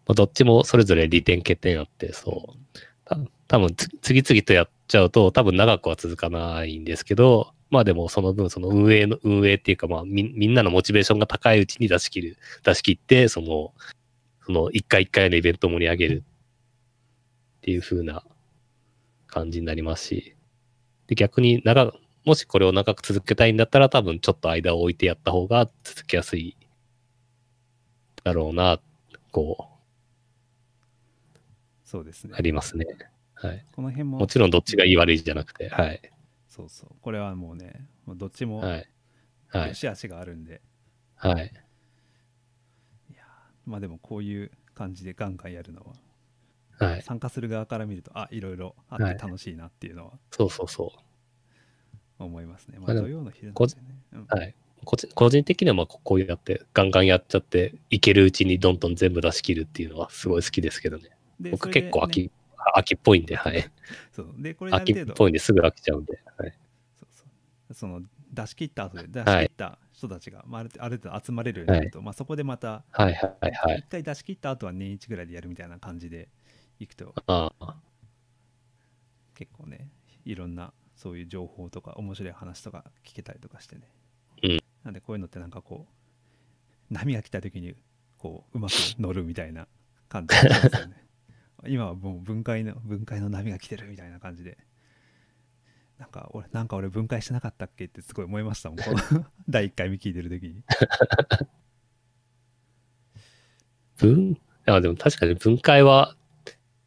まあ、どっちもそれぞれ利点欠点あって、そう。た多分つ次々とやっちゃうと多分長くは続かないんですけど、まあでもその分その運営の、運営っていうかまあみみんなのモチベーションが高いうちに出し切る、出し切って、その、その一回一回のイベントを盛り上げるっていう風な感じになりますし、で逆に長、もしこれを長く続けたいんだったら多分ちょっと間を置いてやった方が続きやすいだろうな、こそうですねう、ありますね。はい。この辺ももちろんどっちがいい悪いじゃなくて、はい。そうそうこれはもうねもうどっちもはい。はい。良し悪しがあるんで、はい。まあでもこういう感じでガンガンやるのははい。参加する側から見るとあいろいろあってはい楽しいなっていうのはそうそうそ思いますね、ままあ土曜の昼なんでね、うんう。はい。個人的にはまあここうやってガンガンやっちゃって、いけるうちにどんどん全部出し切るっていうのはすごい好きですけどね。僕結構秋、ね秋っぽいんで、はい。そうでこれ秋っぽいんですぐ飽きちゃうんで、はい。そうそうその出し切った後で出し切った人たちが、まあ、ある程度集まれるようになると、まあ、そこでまたはいはいはい。一回出し切った後は年一ぐらいでやるみたいな感じでいくとああ、結構ねいろんなそういう情報とか面白い話とか聞けたりとかしてね、うん。なんでこういうのってなんかこう波が来た時にこううまく乗るみたいな感じですよね。今はもう分解の分解の波が来てるみたいな感じでなんか俺なんか俺分解してなかったっけってすごい思いましたもん。第1回目聞いてる時に。分、あでも確かに分解は、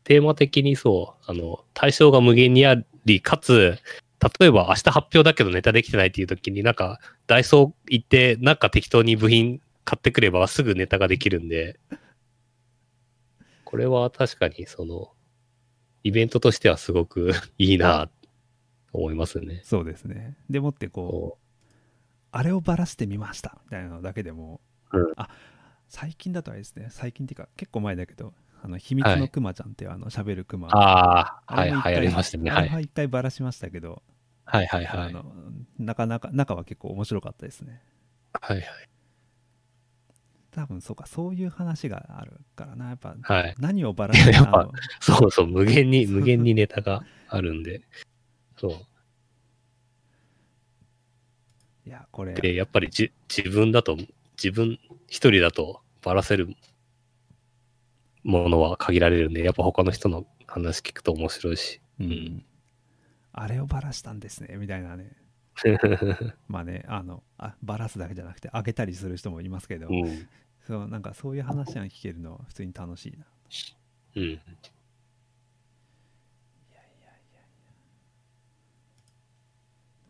テーマ的にそう、あの、対象が無限にあり、かつ、例えば明日発表だけどネタできてないっていう時になんか、ダイソー行って、なんか適当に部品買ってくればすぐネタができるんで、これは確かにその、イベントとしてはすごくいいな、と思いますね。そうですねでもってこうこあれをばらしてみましたみたいなのだけでも、うんあ最近だとあれですね最近っていうか結構前だけどあの秘密のクマちゃんっていうあの喋るクマうああ、はい、流行りましたね。あれははい。一回ばらしましたけど、はいはいはい。あのなかなか中は結構面白かったですねはいはい。多分そうかそういう話があるからなやっぱはい。何をばらしていや やっぱそうそう、無限に、無限にネタがあるんで。そう。いやこれで、やっぱりじ自分だと、自分一人だとばらせるものは限られるんで、やっぱ他の人の話聞くと面白いし。うんあれをばらしたんですねみたいなね まあねあのあばらすだけじゃなくてあげたりする人もいますけど、うん。そうなんかそういう話が聞けるのは普通に楽しいなうん。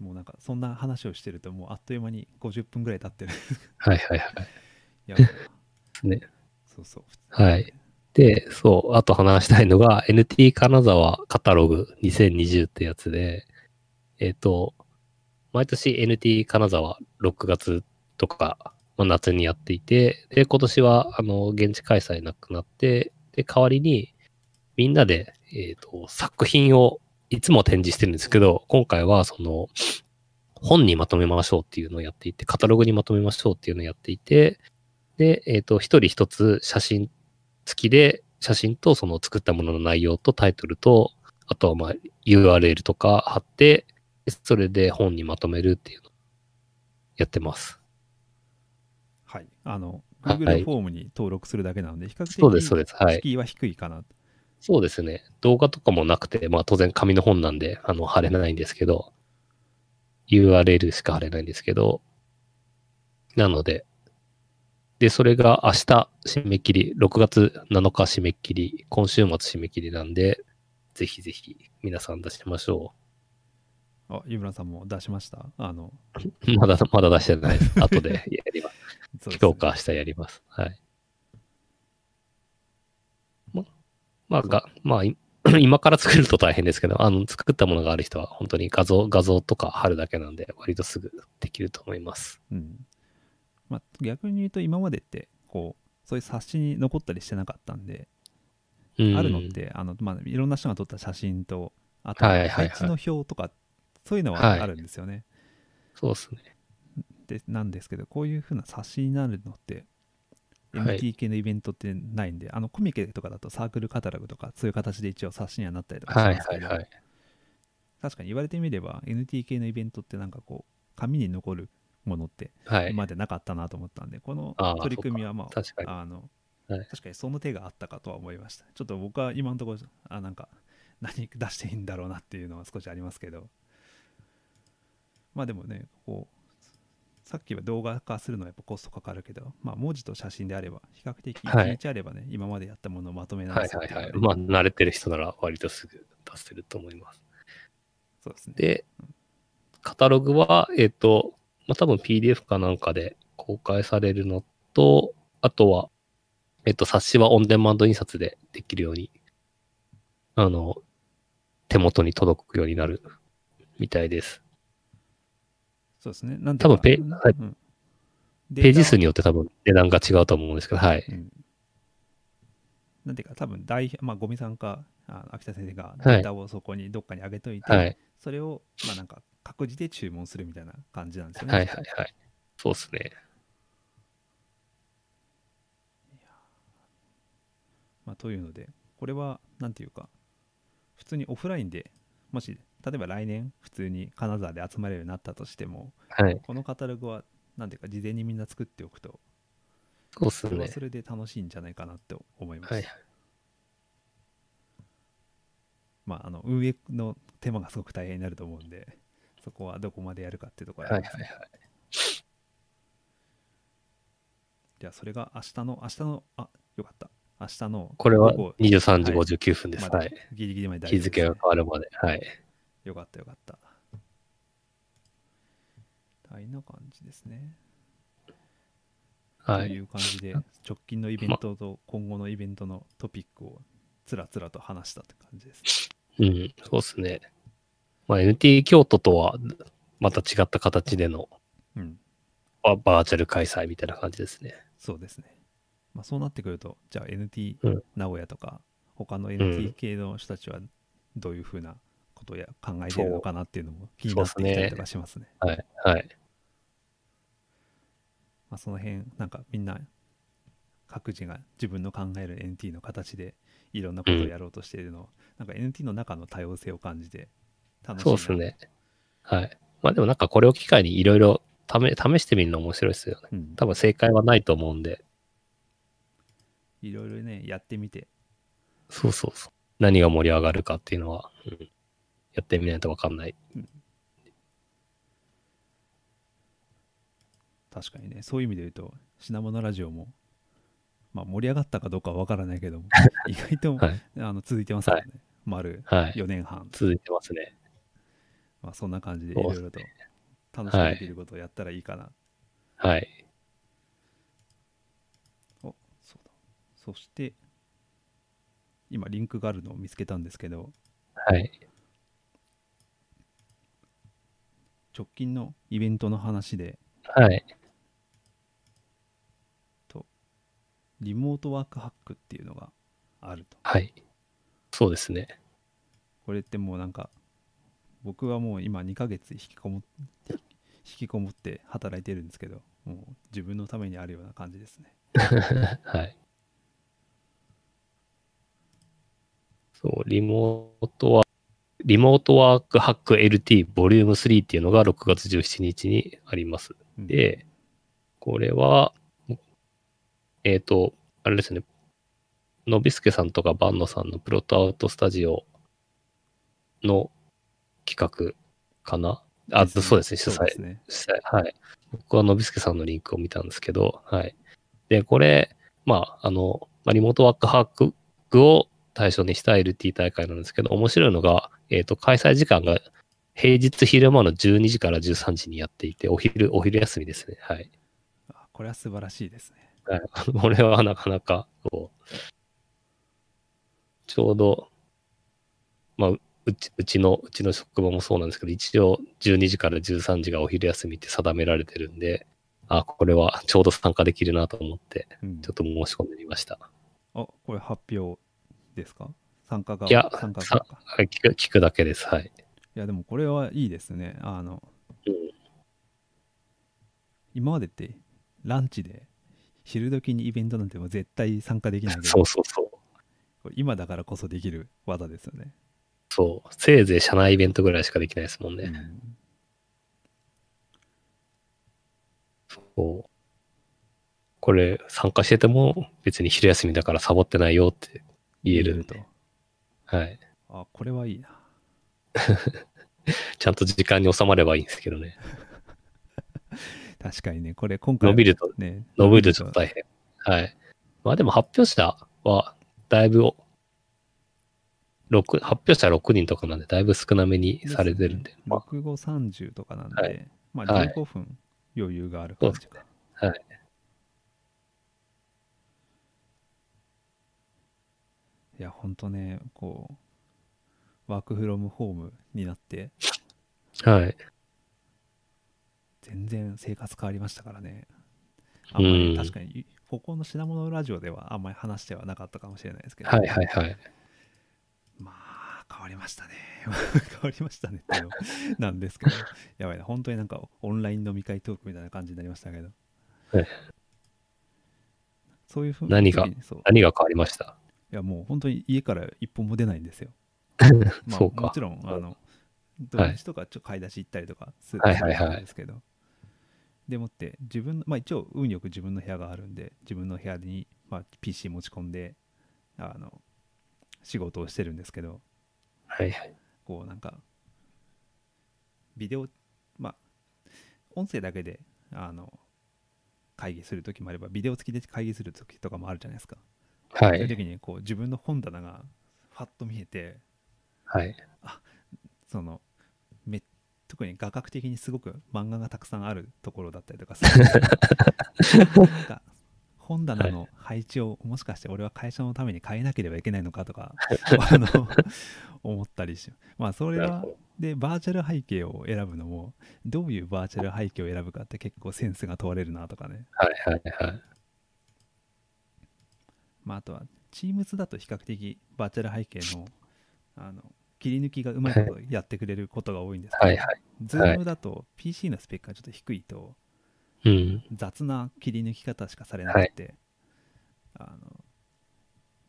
もうなんかそんな話をしてるともうあっという間に50分ぐらい経ってるはいはいはい。いやね。そうそうはいで、そう、あと話したいのが NT 金沢カタログ2020ってやつで、えっ、と、毎年 NT 金沢6月とか、まあ、夏にやっていて、で、今年は、あの、現地開催なくなって、で、代わりに、みんなで、えっ、と、作品をいつも展示してるんですけど、今回は、その、本にまとめましょうっていうのをやっていて、カタログにまとめましょうっていうのをやっていて、で、えっ、と、一人一つ写真付きで、写真とその作ったものの内容とタイトルと、あとはまあ URL とか貼って、それで本にまとめるっていうのをやってます。はいあのはい Google フォームに登録するだけなので比較的。敷居は低いかなそうですね。動画とかもなくて、まあ当然紙の本なんで、あの、貼れないんですけど、URL しか貼れないんですけど、なので、で、それが明日締め切り、6月7日締め切り、今週末締め切りなんで、ぜひぜひ皆さん出しましょあ湯村さんも出しました？あのう。まだ、まだ出してないです。後でやります。すね今日か明日やります。はい。ま、まあ、が、まあ、い 今から作ると大変ですけど、あの、作ったものがある人は本当に画像、画像とか貼るだけなんで、割とすぐできると思います。うんまあ、逆に言うと今までってこうそういう冊子に残ったりしてなかったんで、うん。あるのってあの、まあ、いろんな人が撮った写真とあとはいはいはい配置の表とか、そういうのははいあるんですよね、そうですね。でなんですけどこういう風な冊子になるのってはい MT 系のイベントってないんで、あのコミケとかだとサークルカタログとかそういう形で一応冊子にはなったりとかしはいますけど、はいはい。確かに言われてみれば NT 系のイベントってなんかこう紙に残るものってはい。今までなかったなと思ったんで、このああ取り組みはまあ確かに。あの、はい確かにその手があったかとは思いましたちょっと僕は今のところあなんか何出していいんだろうなっていうのは少しありますけどまあでもねこうさっきは動画化するのはやっぱコストかかるけど、まあ、文字と写真であれば比較的はい1日あればね、今までやったものをまとめ直はいすはいはねはい。まあ、慣れてる人なら割とすぐ出せると思います。そうですねで、カタログは、えっ、と、まあ、多分 PDF かなんかで公開されるのと、あとは、えっ、と、冊子はオンデマンド印刷でできるように、あの、手元に届くようになるみたいです。そうですねなんで多分ペうんはいうんページ数によって多分値段が違うと思うんですけど、はい。うんなんていうか多分大、まあ、ゴミさんかあ秋田先生がデはいータをそこにどっかに上げといて、はい。それを、まあなんか、各自で注文するみたいな感じなんですよね。はいはいはい。そうですね。まあ、というのでこれは何ていうか普通にオフラインでもし例えば来年普通に金沢で集まれるようになったとしてもはい。このカタログは何ていうか事前にみんな作っておくとそうですね。それはそれで楽しいんじゃないかなって思います、はい。まああの運営の手間がすごく大変になると思うんでそこはどこまでやるかっていうところはいはいありますねじゃあそれが明日の明日のあよかった明日のこれは午後23時はい59分です。はい。ギリギリまで大日付が変わるまで。はい。よかったよかった。大な感じですね。はい。という感じで、直近のイベントと今後のイベントのトピックをつらつらと話したって感じです。うん、そうですね。まあ、NT 京都とはまた違った形でのうん、ババーチャル開催みたいな感じですね。そうですね。まあ、そうなってくると、じゃあ NT うん名古屋とか、他のん NT 系の人たちはどういうふうなことをや考えてるのかなっていうのも気になってきたりとかしますね。はい。はい。まあ、その辺、なんかみんな各自が自分の考える NT の形でいろんなことをやろうとしているのを、なんか NT の中の多様性を感じて楽しいなそうですね。はい。まあでもなんかこれを機会にいろいろ試試してみるの面白いですよね。うん、多分正解はないと思うんで。いろいろねやってみてそうそうそう。何が盛り上がるかっていうのは、うん、やってみないとわかんない。確かにねそういう意味で言うと品物ラジオも、まあ、盛り上がったかどうかは分からないけども 意外と、はい。あの続いてますからね、丸はい。4年半、続いてますね。まあ、そんな感じでいろいろと楽しくできることをやったらいいかな、はい。おそうだそして今リンクがあるのを見つけたんですけどはい。直近のイベントの話ではい。とリモートワークハックっていうのがあるとはい。そうですね。これってもうなんか僕はもう今2ヶ月引きこもっ引きこもって働いてるんですけどもう自分のためにあるような感じですね はい。そう、リモートワリモートワークハック LT ボリューム3っていうのが6月17日にあります。うんで、これは、えっ、と、あれですね、のびすけさんとかバンノさんのプロトアウトスタジオの企画かな？あ、そうですね、主催ね主催はい。僕はのびすけさんのリンクを見たんですけど、はい。で、これ、まあ、あの、まあ、リモートワークハックを対象にした LT 大会なんですけど、面白いのが、えっ、と、開催時間が平日昼間の12時から13時にやっていて、お昼、お昼休みですね。はい。あこれは素晴らしいですねはい、これはなかなか、こう、ちょうど、まあ、ううち、うちの、うちの職場もそうなんですけど、一応12時から13時がお昼休みって定められてるんで、あ、これはちょうど参加できるなと思って、うんちょっと申し込んでみました。あこれ発表ですか？参加側？いや参加さ側か？はい聞く聞くだけです。はい。いやでもこれはいいですねあのうん今までってランチで昼時にイベントなんてもう絶対参加できないけどそうそうそう。今だからこそできる技ですよねそう。せいぜい社内イベントぐらいしかできないですもんね。うんそう。これ、参加してても別に昼休みだからサボってないよって言えるんとで。はい。あこれはいいな ちゃんと時間に収まればいいんですけどね。確かにねこれ今回伸びると、ね伸びるとちょっと大変。はい。まあでも発表者は、だいぶ、六発表者6人とかなんで、だいぶ少なめにされてるんで。まあ、6530とかなんで、はいまあはい15分余裕がある感じか、はい。いやほんとねこうワークフロムホームになってはい。全然生活変わりましたからね。あんまりうん。確かにここの品物ラジオではあんまり話してはなかったかもしれないですけど、はいはいはい。まあ変わりましたね。変わりましたねっていうのなんですけど。やばいな。本当になんかオンライン飲み会トークみたいな感じになりましたけど。はい。そういうふう何が時にそう。何が変わりました？いやもう本当に家から一歩も出ないんですよ。まあ、そうか。もちろんあの土はい。日とかちょっと買い出し行ったりとかするんですけど、でもって自分のまあ一応運よく自分の部屋があるんで自分の部屋に、まあ、PC 持ち込んであの仕事をしてるんですけど。はいはい。こうなんかビデオまあ音声だけであの会議する時もあればビデオ付きで会議する時とかもあるじゃないですか、そういうはい。時にこう自分の本棚がファッと見えてはい。そのめ特に画角的にすごく漫画がたくさんあるところだったりとかする なんか本棚の配置をもしかして俺は会社のために変えなければいけないのかとか あの思ったりしまあそれは。でバーチャル背景を選ぶのもどういうバーチャル背景を選ぶかって結構センスが問われるなとかねはいはいはい。まああとは Teams だと比較的バーチャル背景の あの切り抜きがうまいことやってくれることが多いんですけど、はいはい。 Zoom だと PC のスペックがちょっと低いとうん。雑な切り抜き方しかされなくて、あの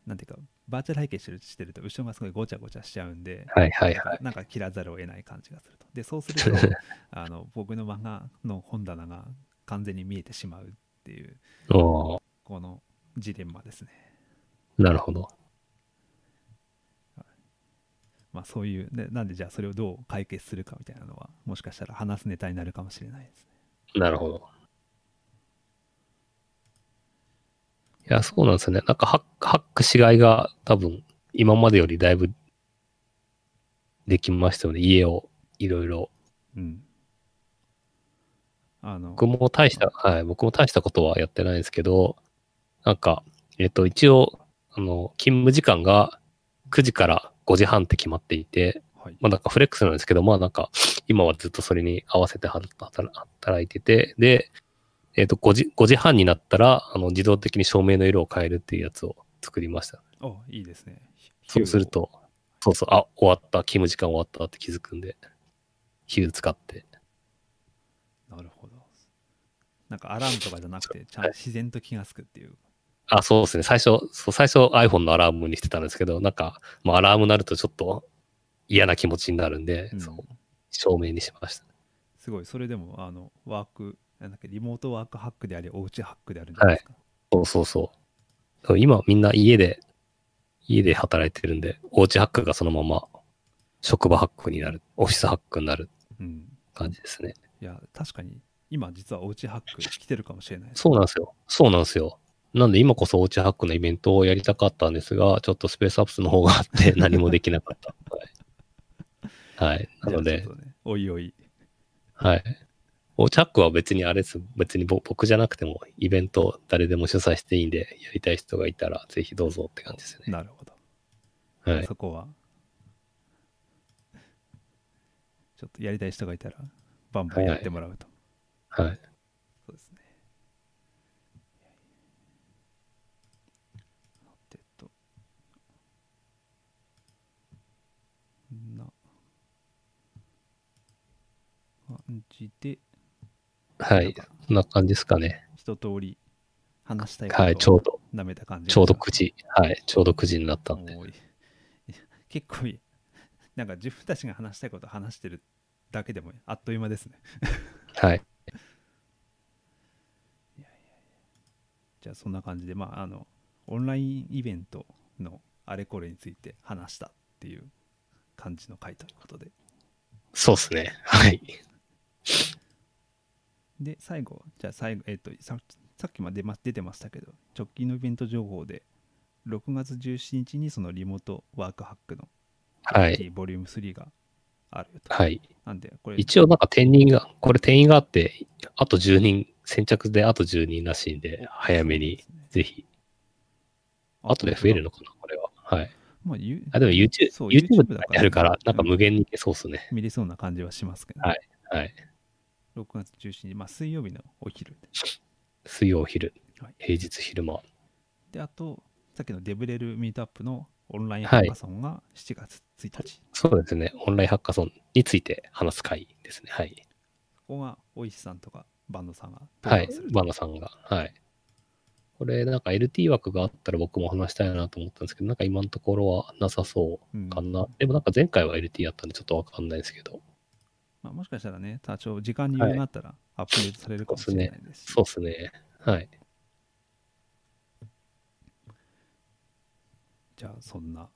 なんていうかバーチャル背景してるしてると後ろがすごいごちゃごちゃしちゃうんで、はいはいはい。なんか切らざるを得ない感じがするとでそうすると あの僕の漫画の本棚が完全に見えてしまうっていうこのジレンマですねなるほど。まあそういうでなんでじゃあそれをどう解決するかみたいなのはもしかしたら話すネタになるかもしれないですねなるほど。いや、そうなんですよね。なんかハック、ハックしがいが多分、今までよりだいぶできましたよね。家をいろいろ。うんあの僕も大した、はい、僕も大したことはやってないんですけど、なんか、えっ、と、一応、あの、勤務時間が9時から5時半って決まっていて、はい。まあなんかフレックスなんですけど、まあなんか、今はずっとそれに合わせて働働いてて、で、えっ、と、5時、5時半になったら、あの、自動的に照明の色を変えるっていうやつを作りました。おいいですね。そうすると、そうそう、あ、終わった、勤務時間終わったって気づくんで、ヒュー使って。なるほど。なんかアラームとかじゃなくてちゃんと自然と気がつくっていうあ、そうですね。最初、そう最初 iPhone のアラームにしてたんですけど、なんか、まあ、アラームになるとちょっと嫌な気持ちになるんで、うんそう、照明にしました。すごいそれでもあのワークなんだっけリモートワークハックでありおうちハックであるんじゃないですか、そうそうそう。そう今みんな家で、家で働いてるんで、おうちハックがそのまま職場ハックになる、オフィスハックになるうん感じですね。いや確かに今実はおうちハック来てるかもしれないですそうなんですよ。そうなんですよ。なんで今こそおうちハックのイベントをやりたかったんですが、ちょっとスペースアップスの方があって 何もできなかった。はい。はい。なので ねおいおいはい。おうちハックは別にあれです。別にぼ僕じゃなくてもイベント誰でも主催していいんで、やりたい人がいたらぜひどうぞって感じですよね。なるほど、はい。そこはちょっとやりたい人がいたらバンバンやってもらうと、はい。そうですねさてとな感じではい。そんな感じですかね。一通り話したいことをはい。ちょうど、なめた感じちょうど9時。はい。ちょうど9時になったんで。結構いいなんか自分たちが話したいことを話してるだけでもあっという間ですねはい。じゃあそんな感じでまああのオンラインイベントのあれこれについて話したっていう感じの回ということでそうですね。はい。で最後じゃあ最後えっ、とささっきまで出てましたけど直近のイベント情報で6月17日にそのリモートワークハックのはい。ボリューム3があるよと、はい。なんでこれ一応なんか定員が、これ定員があって、あと10人、先着であと10人らしいんで、早めに、ぜひ。後で増えるのかな、これは。はい。まあ、ゆあ、でも YouTube、YouTube でだやるから、なんかうん無限にいけそうっすね。見れそうな感じはしますけど、はいはい。6月17日、まあ、水曜日のお昼水曜昼はい、平日昼間。であとさっきのデブレルミートアップのオンラインハッカソンが7月1日。そうですね。オンラインハッカソンについて話す会ですね。はい。ここがおいしさんとかバンドさんがはい。バナさんが。はい。これ、なんか LT 枠があったら僕も話したいなと思ったんですけど、なんか今のところはなさそううんかな。でもなんか前回は LT やったんでちょっとわかんないですけど。まあ、もしかしたらね、多少時間に余裕があったらアップデートされるかもしれないですし。そうですね。はい。じゃあそんな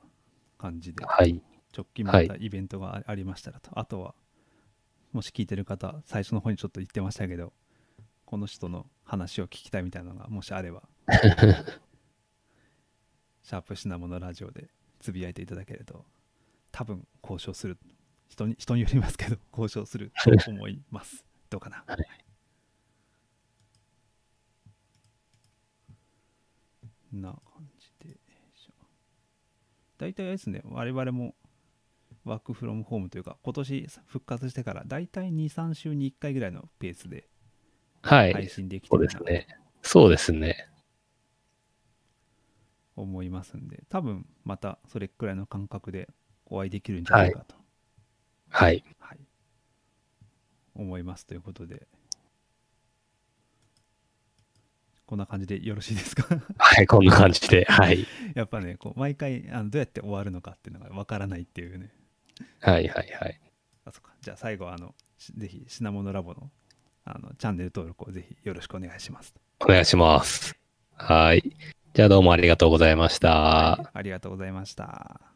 感じで、はい。直近またイベントがあありましたらと、あとは、もし聞いてる方、最初の方にちょっと言ってましたけど、この人の話を聞きたいみたいなのがもしあれば、シャープシナモのラジオでつぶやいていただけると、多分交渉する、人に人によりますけど、交渉すると思います。どうかな？はいな感じで。大体あれですね、我々もワークフロムホームというか、今年復活してから、大体2、3週に1回ぐらいのペースではい。配信できてそうるなとですね。そうですね。思いますんで、多分またそれくらいの感覚でお会いできるんじゃないかと、はい。はい思いますということで、こんな感じでよろしいですか？はい、こんな感じで。はい。やっぱね、こう毎回あのどうやって終わるのかっていうのがわからないっていうね。はい、はい、はい。あそっかじゃあ最後はあのしぜひ品物ラボのあのチャンネル登録をぜひよろしくお願いします。お願いします。はい。じゃあどうもありがとうございました。ありがとうございました。